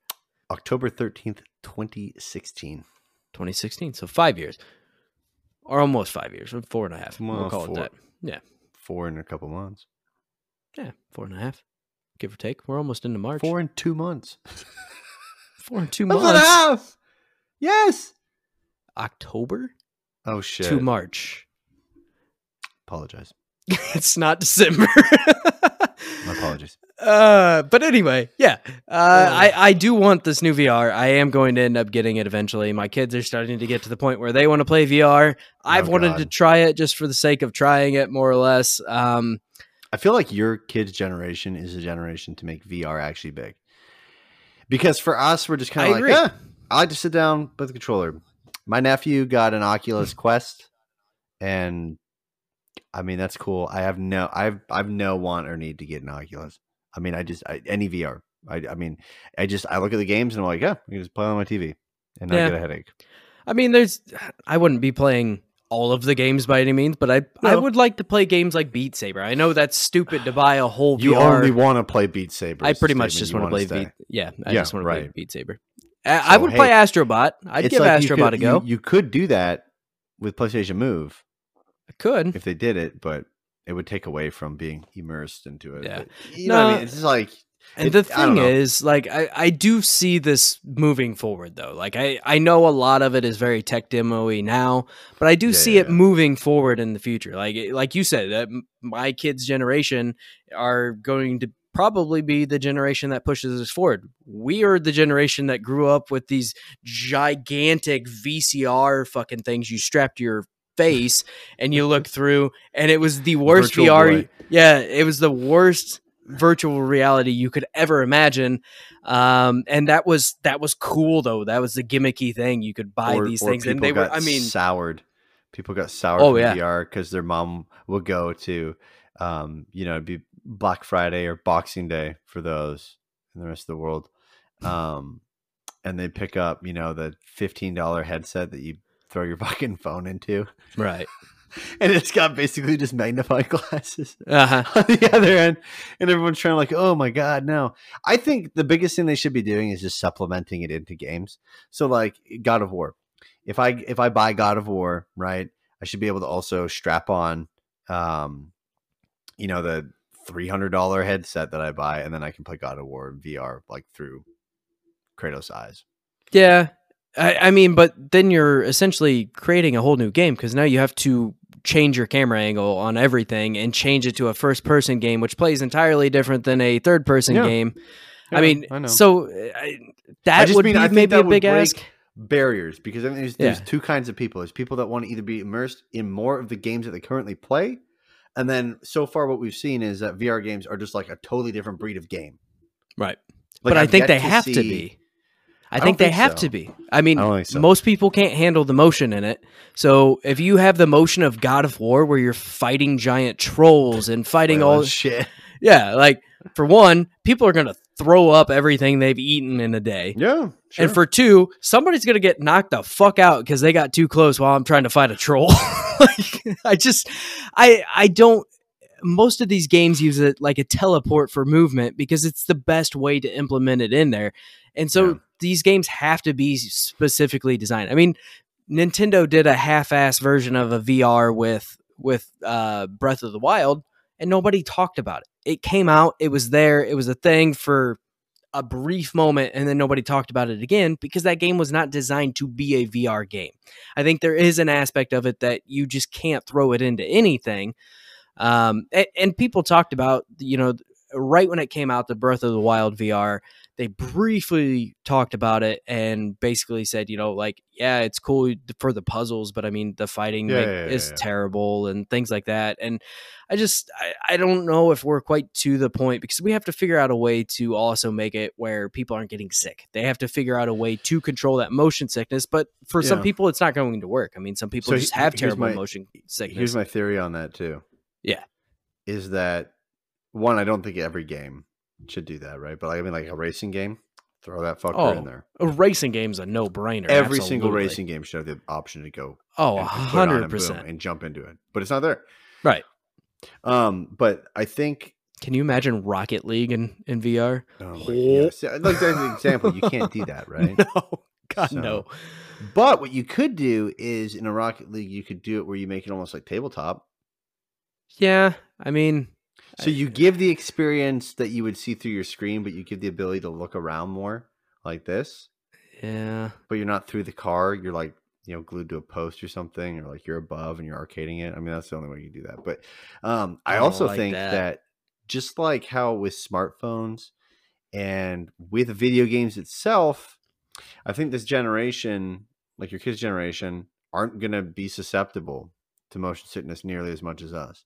October thirteenth, twenty sixteen. 2016, so five years, or almost five years, four and a half. Well, we'll call four. it that. Yeah. Four in a couple months. Yeah, four and a half, give or take. We're almost into March. Four in two months. four and two That's months. a half. Yes. October Oh shit. to March. Apologize. it's not December. My apologies. Uh, but anyway, yeah. Uh. I I do want this new VR. I am going to end up getting it eventually. My kids are starting to get to the point where they want to play VR. I've Oh, wanted God. to try it just for the sake of trying it, more or less. Um, I feel like your kids' generation is a generation to make VR actually big. Because for us, we're just kind of like, eh, I like to sit down with the controller. My nephew got an Oculus Quest, and I mean that's cool. I have no, I've, I've no want or need to get an Oculus. I mean, I just I, any VR. I, I mean, I just I look at the games and I'm like, yeah, I can just play on my TV and not Yeah. get a headache. I mean, there's. I wouldn't be playing all of the games by any means, but I I would like to play games like Beat Saber. I know that's stupid to buy a whole You VR. only want to play Beat Saber. I pretty much just want to play. Beat. Yeah, I Yeah, just want to play right. Beat Saber. I, would play hey, Astrobot. I'd give like Astrobot could- a go. You, you could do that with PlayStation Move I could. if they did it, but it would take away from being immersed into it. Yeah. But, you know what I No, mean? It's like And It- the thing is, like, I, I do see this moving forward, though. Like, I, I know a lot of it is very tech demo-y now, but I do Yeah, see yeah, it yeah. moving forward in the future. Like, like you said, m- my kids' generation are going to probably be the generation that pushes us forward. We are the generation that grew up with these gigantic VCR fucking things you strapped to your face and you look through, and it was the worst Virtual VR. Boy. Yeah, it was the worst virtual reality you could ever imagine um and that was that was cool though that was the gimmicky thing you could buy or, these or things and they were i mean soured. People got soured Oh, yeah. VR because their mom would go to, um, you know, be Black Friday or Boxing Day for those in the rest of the world, um, and they pick up, you know, the fifteen dollar headset that you throw your fucking phone into, right and it's got basically just magnifying glasses. uh-huh on the other end, and everyone's trying to like, oh my god, no. I think the biggest thing they should be doing is just supplementing it into games. So like God of War, if I if I buy God of War, right, I should be able to also strap on, um, you know, the three hundred dollar headset that I buy, and then I can play God of War in VR like through Kratos' eyes. yeah I, I mean but then you're essentially creating a whole new game because now you have to change your camera angle on everything and change it to a first person game which plays entirely different than a third person Yeah. game i mean I know. so uh, I, that just would mean be I think maybe a big break ask barriers because I mean, there's, there's two kinds of people. There's people that want to either be immersed in more of the games that they currently play, and then so far what we've seen is that VR games are just like a totally different breed of game. right Like, but I I've think yet they have to be. I, I think they think have so. to be. I mean, I so. most people can't handle the motion in it. So if you have the motion of God of War, where you're fighting giant trolls and fighting Well, all, shit. yeah, like for one, people are gonna throw up everything they've eaten in a day. Yeah, sure. And for two, somebody's gonna get knocked the fuck out because they got too close while I'm trying to fight a troll. like, I just, I, I don't. Most of these games use it like a teleport for movement because it's the best way to implement it in there, and so Yeah. these games have to be specifically designed. I mean, Nintendo did a half-ass version of a VR with with uh, Breath of the Wild, and nobody talked about it. It came out, it was there, it was a thing for a brief moment and then nobody talked about it again because that game was not designed to be a VR game. I think there is an aspect of it that you just can't throw it into anything. Um, and, and people talked about, you know, right when it came out, the Breath of the Wild VR, they briefly talked about it and basically said, you know, like, yeah, it's cool for the puzzles, but I mean, the fighting Yeah, yeah, yeah, is yeah. terrible and things like that. And I just, I, I don't know if we're quite to the point because we have to figure out a way to also make it where people aren't getting sick. They have to figure out a way to control that motion sickness. But for some people, it's not going to work. I mean, some people So just he- have terrible my- motion sickness. Here's my theory on that too. Yeah. is that one? I don't think every game should do that, right? But I mean, like a racing game, throw that fucker Oh, in there. a racing game's a no brainer. Every single racing game should have the option to go Oh, a and put it on hundred percent. and jump into it, but it's not there. Right. Um, but I think Can you imagine Rocket League in, in VR? Oh see, like that's an example. You can't do that, right? No. God, So- no. But what you could do is in a Rocket League, you could do it where you make it almost like tabletop. Yeah. I mean, So you give the experience that you would see through your screen, but you give the ability to look around more like this. yeah. But you're not through the car. You're like you know glued to a post or something, or like you're above and you're arcading it. I mean, that's the only way you do that. But um, I Oh, also like think that. that just like how with smartphones and with video games itself, I think this generation, like your kids' generation, aren't going to be susceptible to motion sickness nearly as much as us.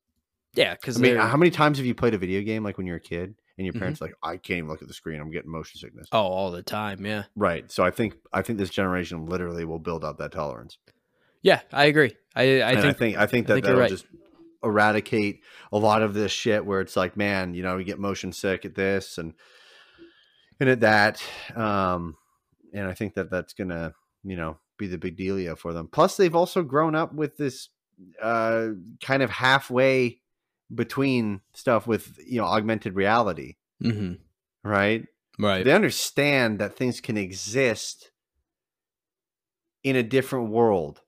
Yeah. Because I mean, how many times have you played a video game like when you were a kid and your Mhm. parents like, I can't even look at the screen. I'm getting motion sickness. oh, all the time. Yeah. Right. So I think I think this generation literally will build up that tolerance. Yeah. I agree. I, I think, I think I think I that think that'll right. just eradicate a lot of this shit where it's like, man, you know, we get motion sick at this and and at that, um, and I think that that's gonna, you know, be the big dealio for them. Plus, they've also grown up with this uh, kind of halfway between stuff with you know augmented reality, Mm-hmm. right? Right. They understand that things can exist in a different world,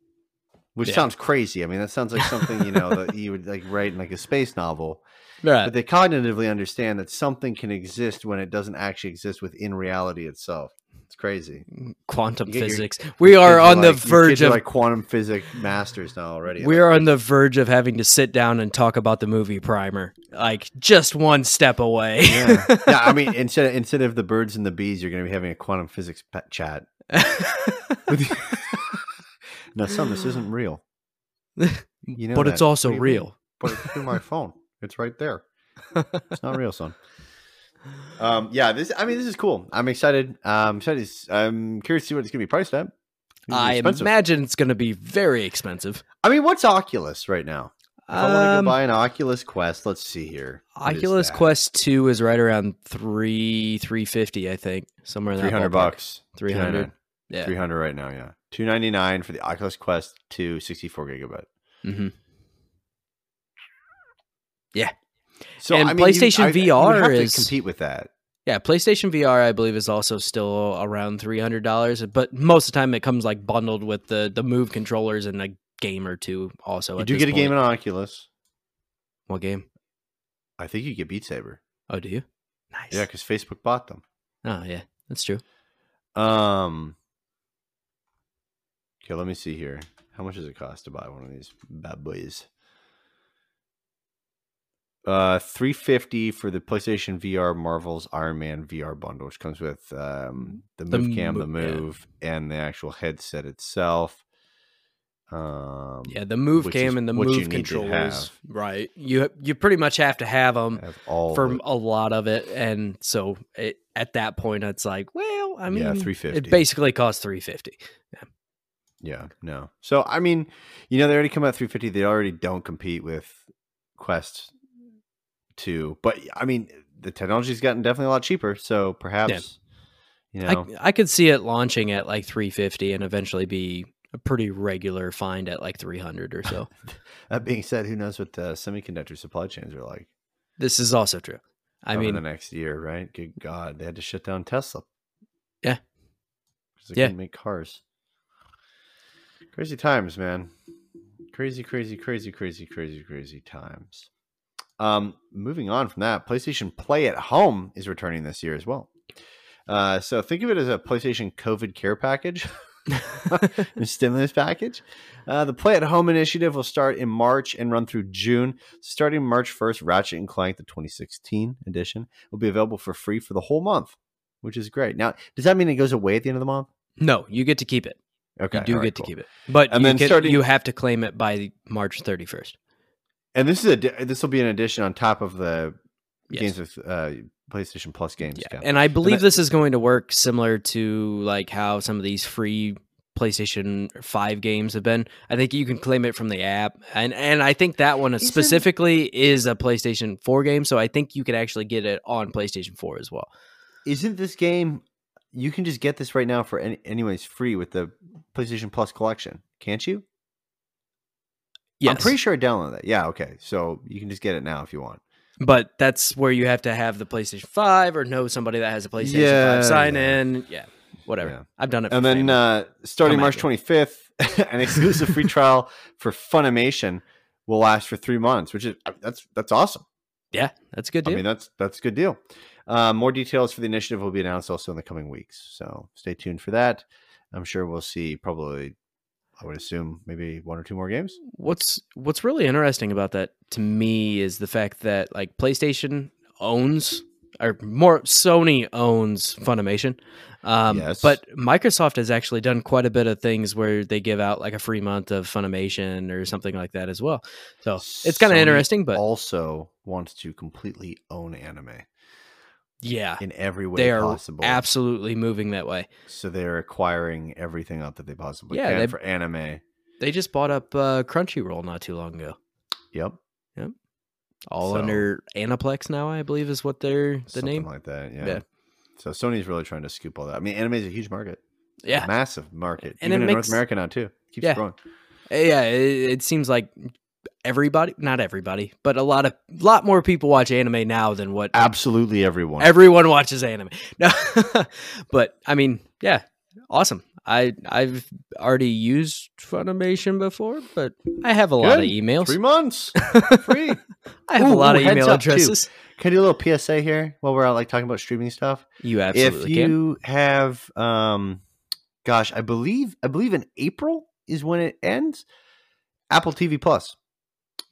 which Yeah. sounds crazy. I mean, that sounds like something you know that you would like write in like a space novel. right. But they cognitively understand that something can exist when it doesn't actually exist within reality itself. It's crazy. Quantum You get your- physics. We are on the like- your verge of like quantum physics masters now already. we are on the verge of having to sit down and talk about the movie Primer. Like just one step away. yeah. yeah, I mean, instead of, instead of the birds and the bees, you're going to be having a quantum physics pet chat. no, son, this isn't real. You know but that. it's also mean? real. But it's through my phone. It's right there. It's not real, son. Um, yeah, this. I mean, this is cool. I'm excited. Um, excited. I'm curious to see what it's going to be priced at. It's I expensive. imagine it's going to be very expensive. I mean, what's Oculus right now? If I want to go Um, buy an Oculus Quest, let's see here. What Oculus? Quest Two is right around three three fifty, I think, somewhere in that three hundred bucks. 300. Yeah. Three hundred right now. Yeah, two ninety nine for the Oculus Quest 2, 64 gigabyte. hmm So And I mean, you- PlayStation I- you VR have to is- compete with that. Yeah, PlayStation VR, I believe, is also still around three hundred dollars, but most of the time it comes like bundled with the the Move controllers and a game or two. Also, You do get a game in Oculus. What game? I think you get Beat Saber. Oh, do you? Nice. Yeah, because Facebook bought them. Oh, yeah, that's true. Um. Okay, let me see here. How much does it cost to buy one of these bad boys? Uh, three fifty for the PlayStation VR Marvel's Iron Man VR bundle, which comes with um the The Move Cam, the Mo- yeah. Move, and the actual headset itself. Um, Yeah, the Move Cam is and the Move controllers, right? You you pretty much have to have them have all for a lot of it, and so it, at that point, it's like, well, I mean, Yeah, 350. It basically costs three fifty. Yeah, no. So I mean, you know, they already come out 350. They already don't compete with Quest 2. But I mean, the technology's gotten definitely a lot cheaper. So perhaps, you know, I I could see it launching at like three fifty and eventually be a pretty regular find at like three hundred or so. that being said, who knows what the semiconductor supply chains are like? this is also true. I over mean, the next year, right? Good God, they had to shut down Tesla. Yeah. they Yeah. couldn't make cars. Crazy times, man. Crazy, crazy, crazy, crazy, crazy, crazy times. Um, moving on from that, PlayStation Play at Home is returning this year as well. Uh, so think of it as a PlayStation COVID care package, a stimulus package. Uh, the Play at Home initiative will start in March and run through June. Starting March 1st, Ratchet and Clank, the 2016 edition, will be available for free for the whole month, which is great. Now, does that mean it goes away at the end of the month? no, you get to keep it. Okay, you do right, get to cool. keep it, but And you then can, starting- you have to claim it by March thirty first. And this is a this will be an addition on top of the Yes. games with uh, PlayStation Plus games. Yeah, count. and I believe that- this is going to work similar to like how some of these free PlayStation Five games have been. I think you can claim it from the app, and and I think that one Isn't- specifically is a PlayStation Four game, so I think you could actually get it on PlayStation Four as well. Isn't this game? You can just get this right now for any, anyways free with the PlayStation Plus collection, can't you? Yes, I'm pretty sure I downloaded that. Yeah, okay. So you can just get it now if you want. but that's where you have to have the PlayStation Five or know somebody that has a PlayStation Yeah, Five. Sign yeah. in, yeah, whatever. Yeah. I've done it, And then uh, starting March 25th, an exclusive free trial for Funimation will last for three months, which is that's that's awesome. yeah, that's a good deal. I mean, that's that's a good deal. Uh, more details for the initiative will be announced also in the coming weeks, so stay tuned for that. I'm sure we'll see probably, I would assume maybe one or two more games. what's what's really interesting about that to me is the fact that like PlayStation owns or more Sony owns Funimation. Um, Yes. but Microsoft has actually done quite a bit of things where they give out like a free month of Funimation or something like that as well. So it's kind of interesting, but also wants to completely own anime yeah, in every way they are possible. absolutely moving that way. so they're acquiring everything out that they possibly Yeah, can they- for anime. They just bought up uh, Crunchyroll not too long ago. Yep, Yep. All So- under Aniplex now, I believe is what they're the something name. like that. Yeah. Yeah. So Sony's really trying to scoop all that. I mean, anime is a huge market, Yeah, massive market, And even it in makes- North America now too. It Keeps Yeah. growing. yeah. It, it seems like everybody, not everybody, but a lot of lot more people watch anime now than what Absolutely everyone. everyone watches anime. No, but I mean, yeah, awesome. I I've already used Funimation before, but I have a lot of emails. Three months free. I have Ooh, a lot ooh, of email up, too. addresses. Can I do a little PSA here while we're out like talking about streaming stuff? You if absolutely can. you have um gosh, I believe I believe in April is when it ends. Apple TV Plus.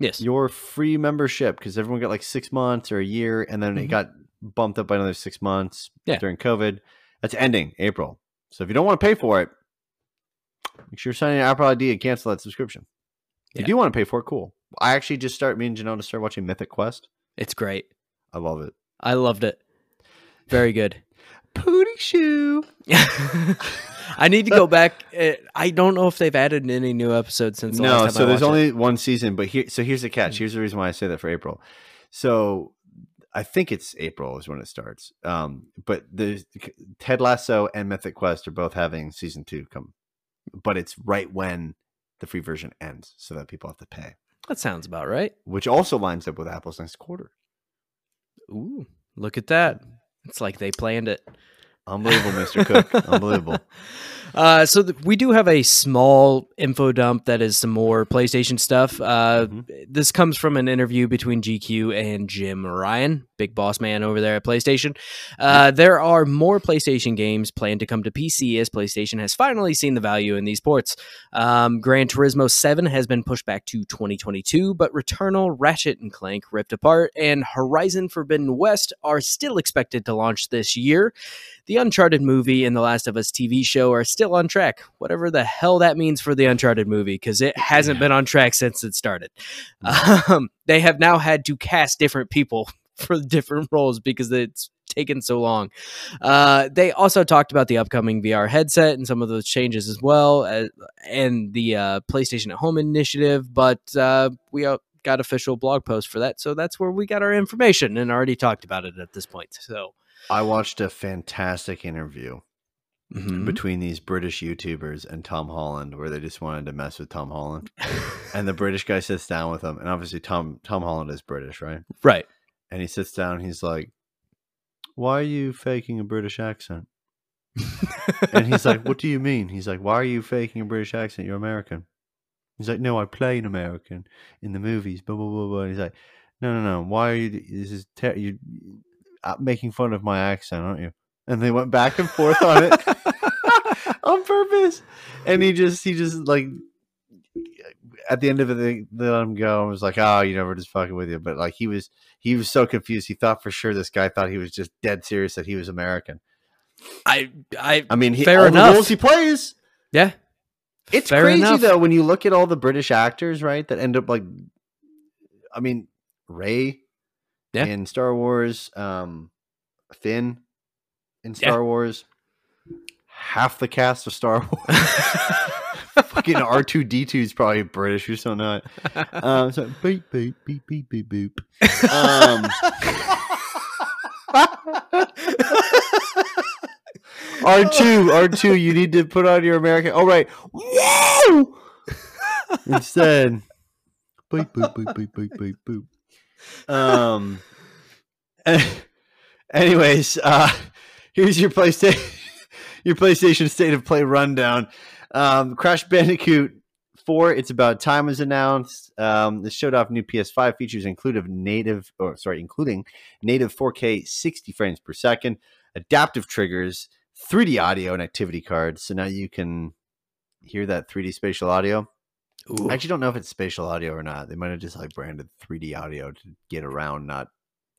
Yes. Your free membership because everyone got like 6 months or a year and then it Mhm. got bumped up by another 6 months Yeah. during COVID. That's ending April. So if you don't want to pay for it, make sure you're signing your Apple ID and cancel that subscription. If Yeah. you do want to pay for it, cool. I actually just start me and Janona start watching Mythic Quest. It's great. I love it. I loved it. Very good. Pootie Shoe. I need to go back. Uh, I don't know if they've added any new episodes since the last no, time so there's watched it. only one season, but here, so here's the catch. Here's the reason why I say that for April. So I think it's April is when it starts. Um, but the Ted Lasso and Mythic Quest are both having season two come, but it's right when the free version ends, so that people have to pay, That sounds about right. which also lines up with Apple's next quarter. Ooh, look at that. It's like they planned it. Unbelievable, Mr. Cook. Unbelievable. Uh, so th- we do have a small info dump that is some more PlayStation stuff. Uh, Mhm. This comes from an interview between GQ and Jim Ryan, big boss man over there at PlayStation. Uh, there are more PlayStation games planned to come to PC as PlayStation has finally seen the value in these ports. Um, Gran Turismo 7 has been pushed back to 2022, but Returnal, Ratchet and Clank, Rift Apart, and Horizon Forbidden West are still expected to launch this year. The Uncharted movie and The Last of Us TV show are still on track, whatever the hell that means for the Uncharted movie, because it hasn't been on track since it started. Um, they have now had to cast different people for different roles because it's taken so long. Uh, they also talked about the upcoming VR headset and some of those changes as well, uh, and the uh, PlayStation at Home initiative, but uh, we uh, got official blog post for that, so that's where we got our information and already talked about it at this point. So. I watched a fantastic interview mhm. between these British YouTubers and Tom Holland, where they just wanted to mess with Tom Holland. and the British guy sits down with him, and obviously Tom Tom Holland is British, right? right. And he sits down, he's like, "Why are you faking a British accent?" And he's like, "What do you mean?" He's like, "Why are you faking a British accent? You're American." He's like, "No, I play an American in the movies." Blah blah blah blah. And he's like, "No, no, no. Why are you? This is ter- you uh, making fun of my accent, aren't you?" And they went back and forth on it on purpose. And he just he just like at the end of it they, they let him go and was like, "Oh, you know, we're just fucking with you." But like he was he was so confused. He thought for sure this guy thought he was just dead serious that he was American. I, I, I mean, he, Fair all enough. the roles he plays. yeah. It's Fair crazy enough. though when you look at all the British actors, right? That end up like, I mean, Rey Yeah. in Star Wars, um, Finn in Yeah. Star Wars, half the cast of Star Wars. Fucking R two D two is probably British or something. Not. Um, so beep beep beep beep beep boop. Um, R two R two. You need to put on your American. All right. Whoa! Instead, beep boop boop beep beep beep boop. Um. Anyways, uh, here's your PlayStation, your PlayStation State of Play rundown. Um, Crash Bandicoot 4, it's about time was announced. Um, this showed off new PS5 features, including native, or sorry, including native 4K 60 frames per second, adaptive triggers, 3D audio, and activity cards. So now you can hear that 3D spatial audio. Ooh. I actually don't know if it's spatial audio or not. They might have just like branded 3D audio to get around not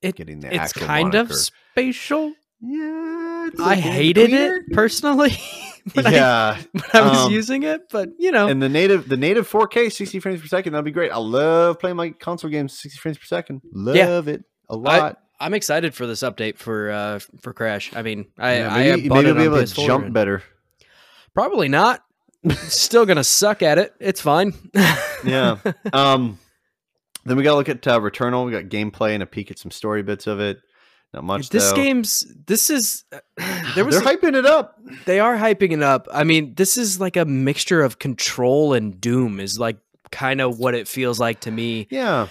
It- getting the it's actual kind of spatial. Yeah, I hated cleaner. it personally when, I, Yeah, when I was um, using it, but you know, and the native the native 4K 60 frames per second that'd be great. I love playing my console games 60 frames per second. Love it a lot. I'm excited for this update for uh for Crash. I mean, I Yeah, I maybe bought maybe it you'll be able to PS4 jump and- better. Probably not. Still gonna suck at it. It's fine. Yeah. Um, then we got to look at uh, Returnal. We got gameplay and a peek at some story bits of it. Not much. this though. game's this is there was They're hyping it up. they are hyping it up. I mean, this is like a mixture of control and doom is like kind of what it feels like to me. Yeah.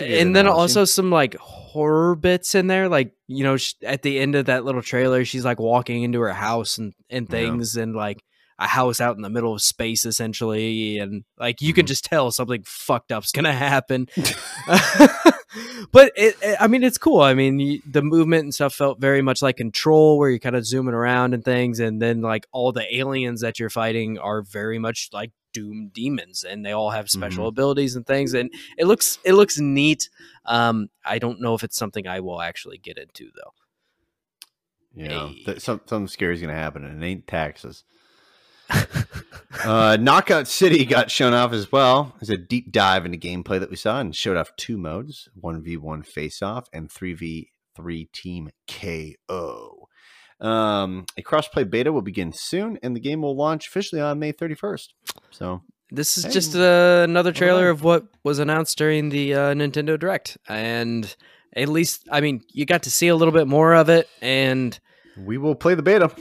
A And then also some like horror bits in there like you know at the end of that little trailer she's like walking into her house and and Yeah. things and like a house out in the middle of space essentially and like you can Mhm. just tell something fucked up's going to happen. but it, it- I mean, it's cool. I mean, you, the movement and stuff felt very much like Control, where you're kind of zooming around and things, and then like all the aliens that you're fighting are very much like Doom demons, and they all have special Mhm. abilities and things, and it looks it looks neat. Um, I don't know if it's something I will actually get into though. You know, Hey. that some, something scary is going to happen, and it ain't taxes. Uh, Knockout City got shown off as well. There's a deep dive into gameplay that we saw and showed off two modes 1v1 face off and 3v3 team KO. Um, a crossplay beta will begin soon, and the game will launch officially on May 31st. So, This is Hey, just uh, another trailer of what was announced during the uh, Nintendo Direct, and at least I mean you got to see a little bit more of it, and we will play the beta.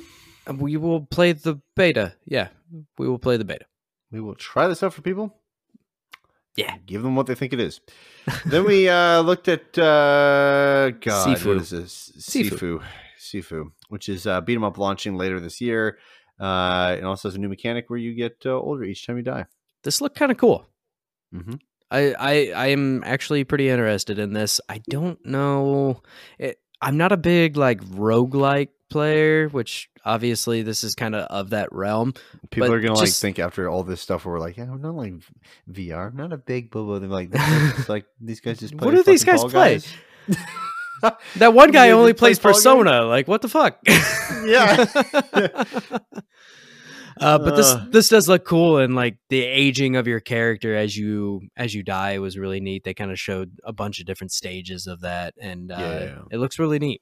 We will play the beta. Yeah, we will play the beta. We will try this out for people. Yeah. Give them what they think it is. then we uh, looked at uh, God, Sifu. what is this? Sifu. Sifu, which is uh, beat 'em up launching later this year. Uh, and also has a new mechanic where you get uh, older each time you die. This looked kind of cool. Mm-hmm. I, I I am actually pretty interested in this. I don't know. It, I'm not a big like roguelike player, which obviously this is kind of of that realm. People are gonna like think after all this stuff where we're like, yeah, I'm not like VR, I'm not a big boo. They're like, it's like these guys just play. What do these guys play? Guys. That one guy only just play plays? Persona. Like what the fuck? Yeah. uh, but this Uh. this does look cool, and like the aging of your character as you as you die was really neat. They kind of showed a bunch of different stages of that, and uh, Yeah. it looks really neat.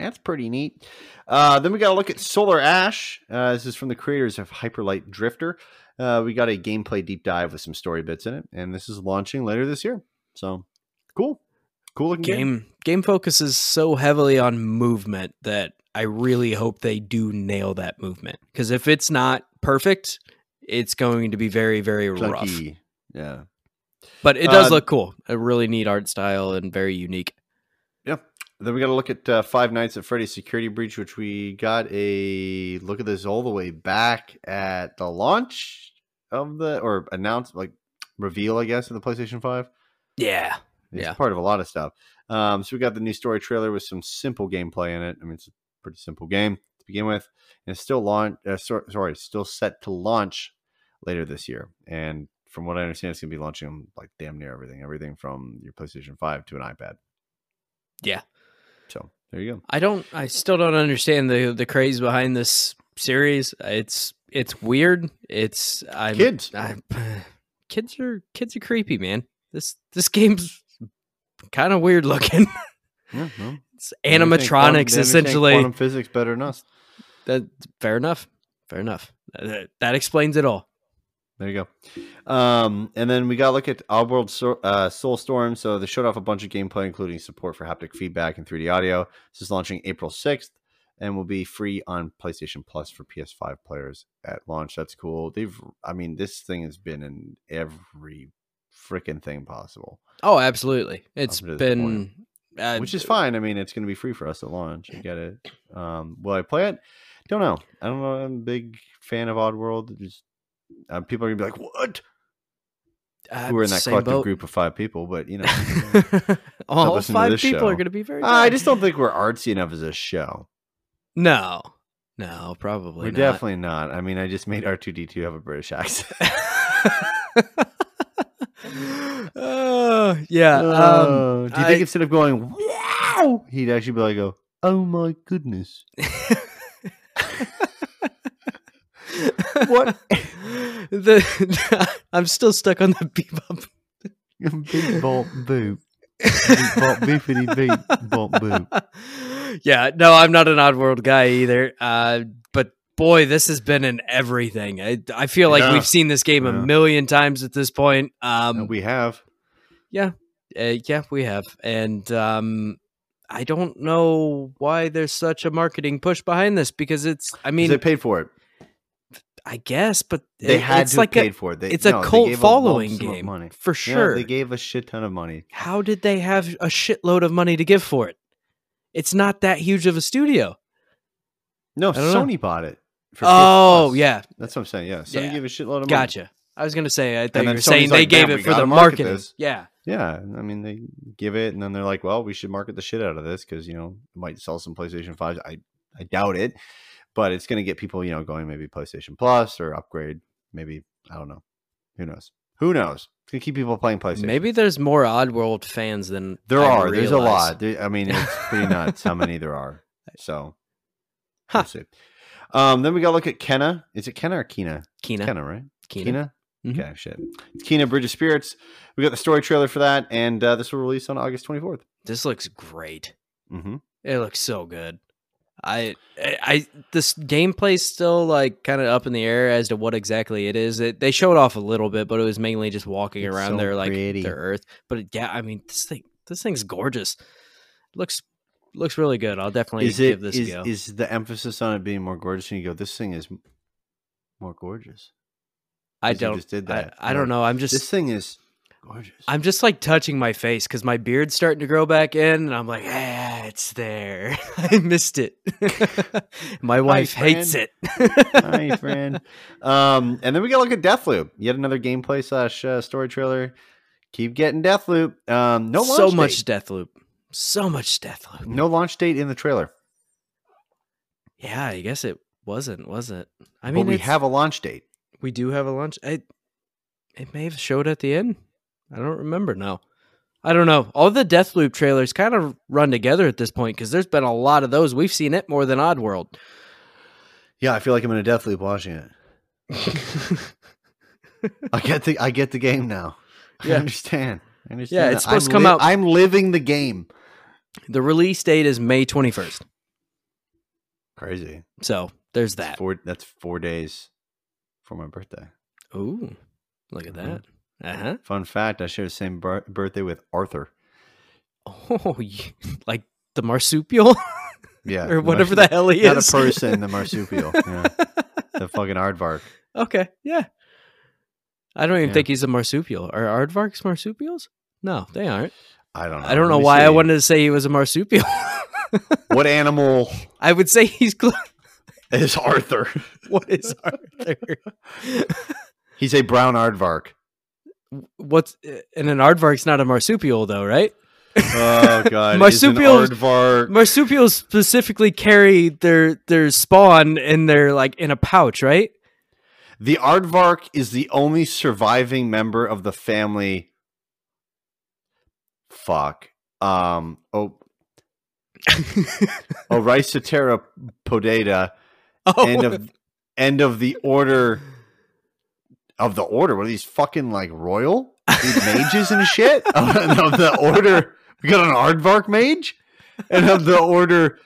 That's pretty neat. Uh, then we got to look at Solar Ash. Uh, this is from the creators of Hyper Light Drifter. Uh, we got a gameplay deep dive with some story bits in it, and this is launching later this year. So cool, cool looking game. game game focuses so heavily on movement that I really hope they do nail that movement because if it's not perfect, it's going to be very very rough. Yeah, But it does Uh, look cool. A really neat art style and very unique. Then we got to look at uh, Five Nights at Freddy's Security Breach, which we got a look at this all the way back at the launch of the or announced like reveal, I guess, of the PlayStation Five. Yeah. It's Yeah. part of a lot of stuff. Um, so we got the new story trailer with some simple gameplay in it. I mean, it's a pretty simple game to begin with, and it's still launch. Uh, sor- sorry, it's still set to launch later this year. And from what I understand, it's going to be launching on like damn near everything, everything from your PlayStation Five to an iPad. Yeah. So there you go. I don't I still don't understand the the craze behind this series. It's it's weird. It's I'm, Kids. I, kids are kids are creepy, man. This this game's kind of weird looking. Yeah, well, It's understand quantum- animatronics essentially. Quantum physics better than us. That fair enough. Fair enough. That, that explains it all. There you go. Um, and then we got to look at Oddworld so- uh, Soulstorm. So they showed off a bunch of gameplay, including support for haptic feedback and 3D audio. This is launching April 6th and will be free on PlayStation Plus for PS5 players at launch. That's cool. They've, I mean, this thing has been in every freaking thing possible, Oh, absolutely. It's been uh, which is fine. I mean, it's going to be free for us at launch. I get it. Um, will I play it? Don't know. I don't know. I'm a big fan of Oddworld. Just uh, people are gonna be like, "What?" uh, Who are in that collective boat. group of five people, but you know, all five people show. are going to be very. I just don't think we're artsy enough as a show. No, no, probably we're not. definitely not. I mean, I just made R two D two have a British accent. oh yeah. Um, Oh, do you think I- instead of going wow, he'd actually be like, "Go, oh my goodness, what the I'm still stuck on the bebop. big bop boop, big bop bippity beep bop boop." yeah, no, I'm not an Oddworld guy either. Uh, but boy, this has been in everything. I, I feel like Yeah. we've seen this game a Yeah. million times at this point. Um, we have. uh, yeah, we have, and um, I don't know why there's such a marketing push behind this because it's. I mean, they paid for it. I guess, but They it- had it's to like have a, paid for it. They, it's no, a cult following of game money. for Yeah, sure. they gave a shit ton of money. How did they have a shitload of money to give for it? It's not that huge of a studio. No, don't know. Sony bought it. For Oh yeah, that's what I'm saying. Yeah, Sony Yeah. gave a shitload of money. Gotcha. I was gonna say I thought you were saying Sony's they like, gave it for the market marketing. this." Yeah. Yeah, I mean they give it, and then they're like, "Well, we should market the shit out of this because you know it might sell some PlayStation fives." I I doubt it, but it's going to get people you know going maybe PlayStation Plus or upgrade. Maybe I don't know. Who knows? Who knows? It's to keep people playing PlayStation. Maybe there's more Oddworld fans than there I are. There's a lot. There, I mean, it's pretty nuts how many there are. So, Huh. Um, then we got to look at Kenna. Is it Kenna or Kina? Kina. Kenna, right? Kina. Kina. Mhm. Okay, shit. It's Kina Bridge of Spirits. We got the story trailer for that, and uh, this will release on August 24th. This looks great. Mm-hmm. It looks so good. I, I, I this gameplay's still like kind of up in the air as to what exactly it is. It, they showed off a little bit, but it was mainly just walking It's around so their like pretty. their Earth. But it, yeah, I mean this thing, this thing's gorgeous. looks looks really good. I'll definitely Is it give this is, a go. is the emphasis on it being more gorgeous? And you go, this thing is more gorgeous. I don't. just did I, that. I don't know. I'm just. This thing is gorgeous. I'm just like touching my face because my beard's starting to grow back in, and I'm like, ah, it's there. I missed it. my wife hates it. Hi, friend. Um, and then we got to look at Deathloop. Yet another gameplay slash uh, story trailer. Keep getting Deathloop. Um, no launch so date. much Deathloop. So much Deathloop. No launch date in the trailer. Yeah, I guess it wasn't, was it? I I mean, mean, we have a launch date. we do have a launch. It it may have showed at the end. I don't remember now. I don't know. All the Deathloop trailers kind of run together at this point because there's been a lot of those. We've seen it more than Oddworld. Yeah, I feel like I'm in a Deathloop watching it. I get the I get the game now. I understand. I understand. it's that. supposed I'm to come li- out- I'm living the game. the release date is May 21st. Crazy. So there's that. four. That's four days for my birthday. Ooh, look at mm-hmm. that. Uh huh. Fun fact: I share the same bir- birthday with Arthur. Oh, like the marsupial Yeah, or the whatever marsu- the hell he not is. Not a person, the marsupial. Yeah, the fucking aardvark. okay, yeah. I don't even Yeah. think he's a marsupial. Are aardvarks marsupials? No, they aren't. I don't know. I don't know why I wanted to say he was a marsupial. What animal I would say he's close. is Arthur? what is Arthur? He's a brown aardvark. What's and an aardvark's not a marsupial though, right? Oh god, Marsupials- Is an aardvark. Marsupials specifically carry their their spawn in their like in a pouch, right? The aardvark is the only surviving member of the family. Fuck. Um. Oh. Oricitera podata. oh, End of end of the order. Of the order. What are these fucking like royal These mages and shit? Of, of the order. We got an aardvark mage, and of the order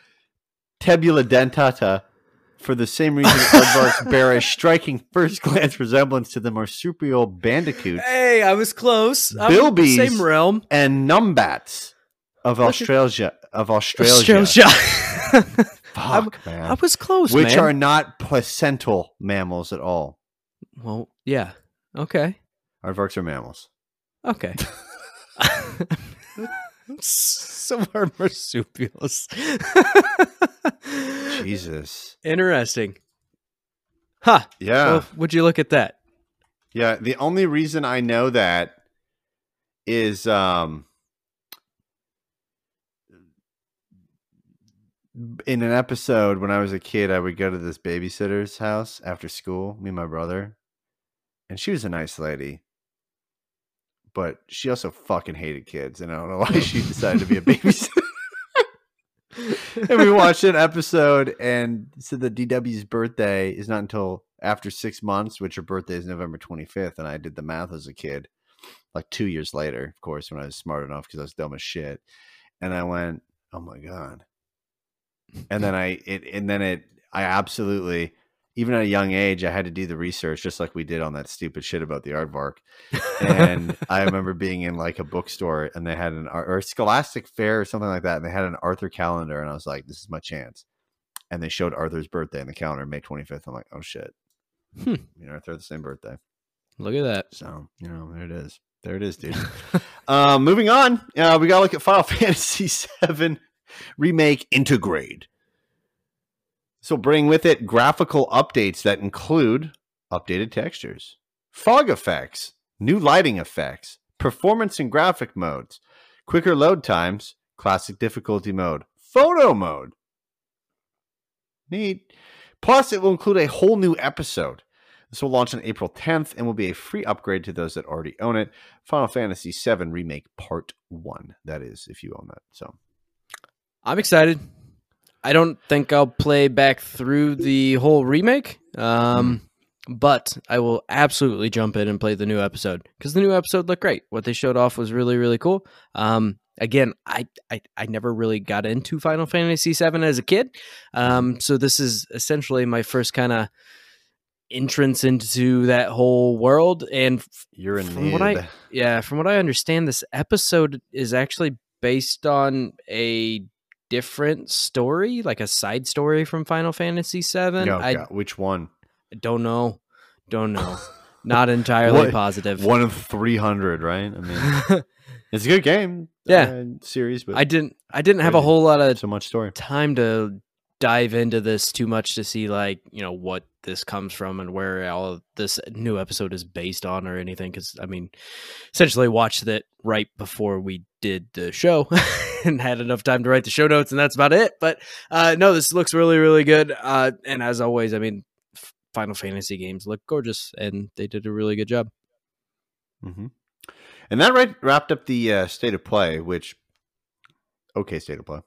Tubulidentata. For the same reason, aardvarks bear a striking first glance resemblance to the marsupial bandicoot. hey, I was close. I'm in the Bilbies. same realm. and numbats of Look at- Australia. Of Australia, Australia. fuck man, I was close, which man. are not placental mammals at all. Well, yeah. Okay. Aardvarks are mammals. Okay. so are marsupials. Jesus, Interesting. Huh. yeah, Well, would you look at that? yeah. The only reason I know that is um in an episode when I was a kid, I would go to this babysitter's house after school, me and my brother, and she was a nice lady, but she also fucking hated kids, and I don't know why she decided to be a babysitter. and we watched an episode, and said that DW's birthday is not until after six months, which her birthday is November 25th, and I did the math as a kid, like two years later, of course, when I was smart enough because I was dumb as shit, and I went, "Oh my god." And then I it and then it I absolutely even at a young age, I had to do the research, just like we did on that stupid shit about the aardvark. And I remember being in like a bookstore, and they had an or Scholastic Fair or something like that, and they had an Arthur calendar, and I was like, "This is my chance." And they showed Arthur's birthday in the calendar, May twenty fifth. I'm like, "Oh shit!" Hmm. Me and Arthur the same birthday. Look at that. So, you know, there it is. There it is, dude. uh, moving on, uh, we got to look at Final Fantasy VII Remake Intergrade. This will bring with it graphical updates that include updated textures, fog effects, new lighting effects, performance and graphic modes, quicker load times, classic difficulty mode, photo mode. Neat. Plus, it will include a whole new episode. This will launch on April 10th and will be a free upgrade to those that already own it. Final Fantasy VII Remake Part 1. That is, if you own that. So I'm excited. I don't think I'll play back through the whole remake, um, but I will absolutely jump in and play the new episode because the new episode looked great. What they showed off was really, really cool. Um, again, I, I I never really got into Final Fantasy VII as a kid, um, so this is essentially my first kind of entrance into that whole world. And you're in From what I- yeah, from what I understand, this episode is actually based on a different story, like a side story from Final Fantasy VII. Oh, I God, which one? don't know, don't know, not entirely What- positive. One of 300, right? I mean, it's a good game. Yeah. uh, series, but I didn't, I didn't have a whole lot of so much story. time to dive into this too much to see like you know what this comes from and where all this new episode is based on or anything because i mean essentially watched it right before we did the show and had enough time to write the show notes and that's about it but uh no this looks really really good uh and as always i mean final fantasy games look gorgeous and they did a really good job Mm-hmm. And that right, wrapped up the uh, state of play, which, okay, state of play.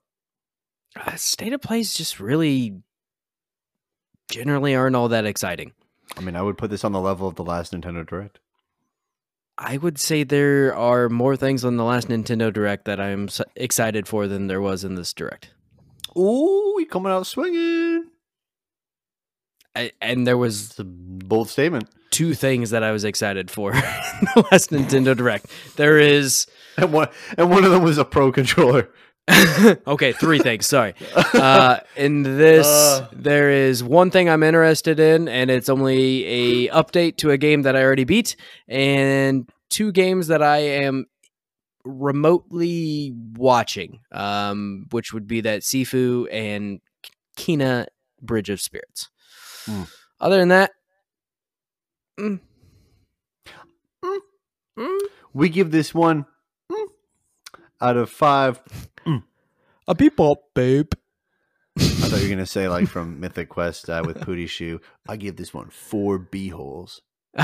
uh, state of plays just really generally aren't all that exciting I mean, I would put this on the level of the last Nintendo Direct. I would say there are more things on the last Nintendo Direct that I'm excited for than there was in this Direct. Ooh, we coming out swinging. I, and there was It's a bold statement. two things that I was excited for in the last Nintendo Direct. There is And one, and one of them was a pro controller. okay, three things. Sorry. Uh, in this, Uh. there is one thing I'm interested in, and it's only a update to a game that I already beat, and two games that I am remotely watching, um, which would be that Sifu and Kena Bridge of Spirits. Hmm. Other than that, mm, Mm. mm, we give this one mm, out of five. A bebop, babe. I thought you were gonna say like from Mythic Quest uh, with Pootie Shoe. I give this one four b holes.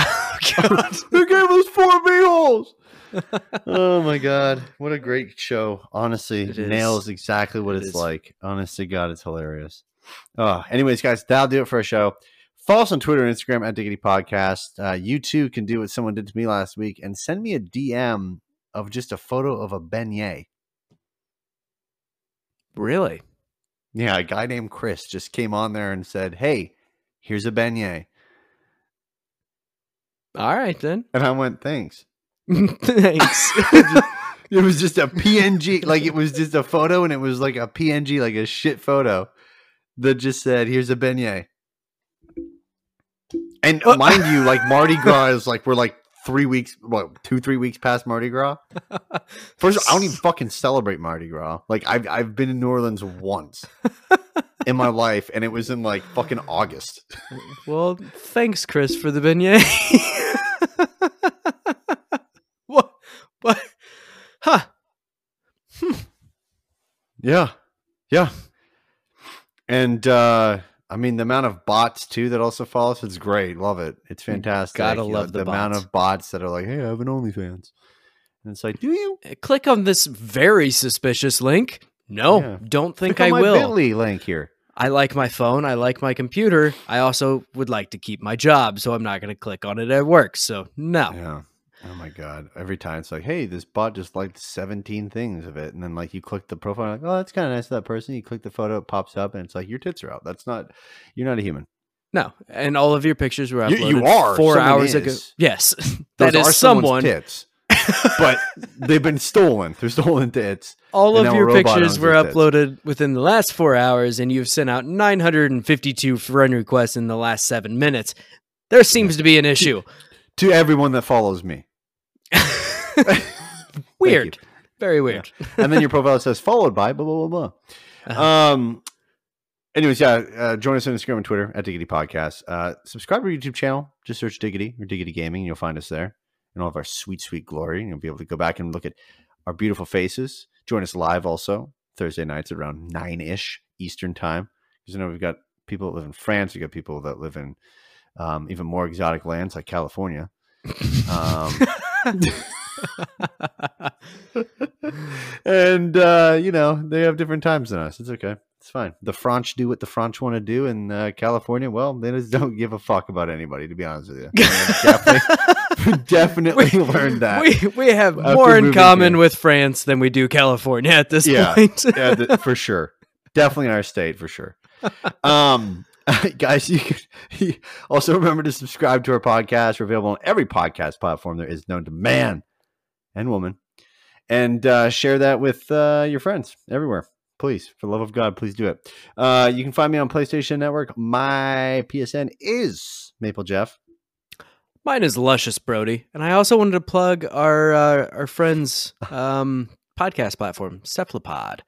Oh. They gave us four b holes. oh my god, what a great show! Honestly, It is. nails exactly what It it's is. like. Honestly, God, it's hilarious. Oh, anyways, guys, that'll do it for our show. Follow us on Twitter and Instagram at Diggity Podcast. Uh, you too can do what someone did to me last week and send me a DM of just a photo of a beignet. Really? Yeah, a guy named Chris just came on there and said, "Hey, here's a beignet," All right then. and I went, "Thanks." Thanks. it was just a PNG, like it was just a photo, and it was like a PNG, like a shit photo that just said, "Here's a beignet." And Uh, mind you, like Mardi Gras is like we're like three weeks, what two, three weeks past Mardi Gras. First, of all, I don't even fucking celebrate Mardi Gras. Like I've I've been in New Orleans once in my life, and it was in like fucking August. well, thanks, Chris, for the beignet. what? What? Huh? Yeah. Yeah. And uh I mean the amount of bots too that also follow us, it's great. Love it. It's fantastic. gotta You know, love the amount of bots that are like, hey, I have an OnlyFans. And it's like, do you? Uh, click on this very suspicious link. No, Yeah. don't think Click I will. Bitly link here. I like my phone. I like my computer. I also would like to keep my job, so I'm not going to click on it at work. So no. Yeah. Oh my god. Every time it's like, hey, this bot just liked 17 things of it. And then like you click the profile, like, oh, that's kind of nice of that person. You click the photo, it pops up, and it's like your tits are out. That's not you're not a human. No, and all of your pictures were You- uploaded you are. four Someone hours ago. Yes, Those that are is someone's someone. tits, but they've been stolen. They're stolen tits. All of your pictures were those tits. uploaded within the last four hours, and you've sent out 952 friend requests in the last seven minutes. There seems to be an issue. To everyone that follows me, Weird. Very weird. and then your profile says followed by blah blah blah Uh-huh. blah. Um. Anyways, yeah, uh, join us on Instagram and Twitter at Diggity Podcast. Uh, subscribe to our YouTube channel. Just search Diggity or Diggity Gaming, and you'll find us there. And all of our sweet, sweet glory. And you'll be able to go back and look at our beautiful faces. Join us live also Thursday nights at around nine ish Eastern time. Because you know we've got people that live in France. We've got people that live in um, even more exotic lands like California. Um, and uh, you know they have different times than us. It's okay. It's fine. The French do what the French want to do, in uh, California, well, they just don't give a fuck about anybody. To be honest with you, definitely, definitely learned that. we we have more in common here. with France than we do California at this Yeah. point. yeah, th- for sure. Definitely in our state for sure. Um, guys, you can also remember to subscribe to our podcast. We're available on every podcast platform there is known to man and woman, and uh, share that with uh, your friends everywhere. Please, for the love of God, please do it. Uh, you can find me on PlayStation Network. My PSN is Maple Jeff. Mine is Luscious Brody, and I also wanted to plug our uh, our friends um, podcast platform, Cephalopod.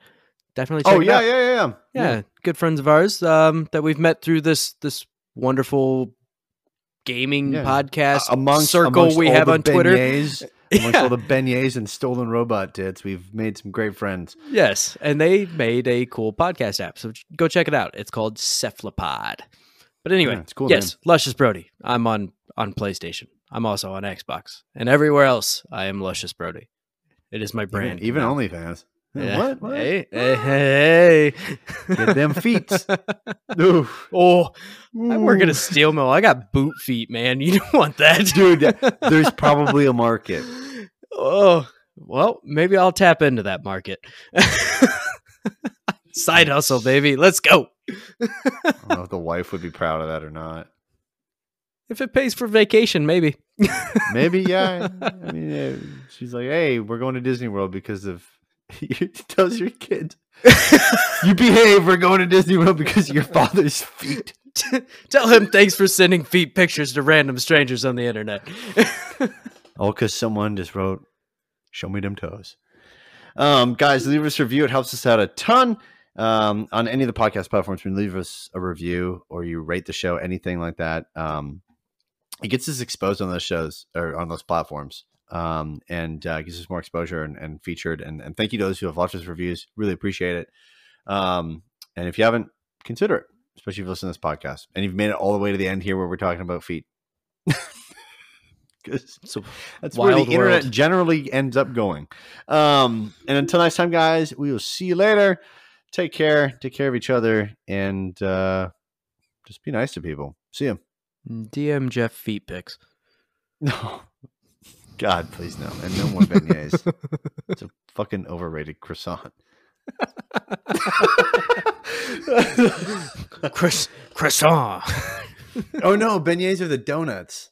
Definitely check Oh yeah, out. yeah, yeah, yeah. yeah, good friends of ours um, that we've met through this this wonderful gaming Yeah. podcast amongst circle amongst we have on Twitter. beignets, amongst all the beignets and stolen robot tits, we've made some great friends. Yes, and they made a cool podcast app, so go check it out. It's called Cephalopod. But anyway, Yeah, it's cool yes, Luscious Brody. I'm on on PlayStation. I'm also on Xbox, and everywhere else, I am Luscious Brody. It is my brand. Even, even. OnlyFans. Yeah. What? What? Hey, hey, ah. hey. Get them feet. Oof. oh, I'm working Ooh. a steel mill. I got boot feet, man. You don't want that, Dude, There's probably a market. Oh, well, maybe I'll tap into that market. Side hustle, baby. Let's go. I don't know if the wife would be proud of that or not. If it pays for vacation, maybe. Maybe, yeah. I mean, yeah, she's like, "Hey, we're going to Disney World because of." You tells your kid, "You behave. We're going to Disney World because of your father's feet." Tell him thanks for sending feet pictures to random strangers on the internet. All because someone just wrote, "Show me them toes." Um, guys, leave us a review. It helps us out a ton. Um, on any of the podcast platforms, when you leave us a review or you rate the show, anything like that, um, it gets us exposed on those shows or on those platforms, um, and uh, gives us more exposure and, and featured. And, and thank you to those who have left us reviews. Really appreciate it. Um, and if you haven't, consider it, especially if you listen to this podcast and you've made it all the way to the end here where we're talking about feet. So that's where the internet generally ends up going. Um, and until next time, guys, we will see you later. Take care, take care of each other, and uh, just be nice to people. See you. DM Jeff feet pics. No, God, please no, and no more beignets. it's a fucking overrated croissant. Chris croissant. oh no, beignets are the donuts.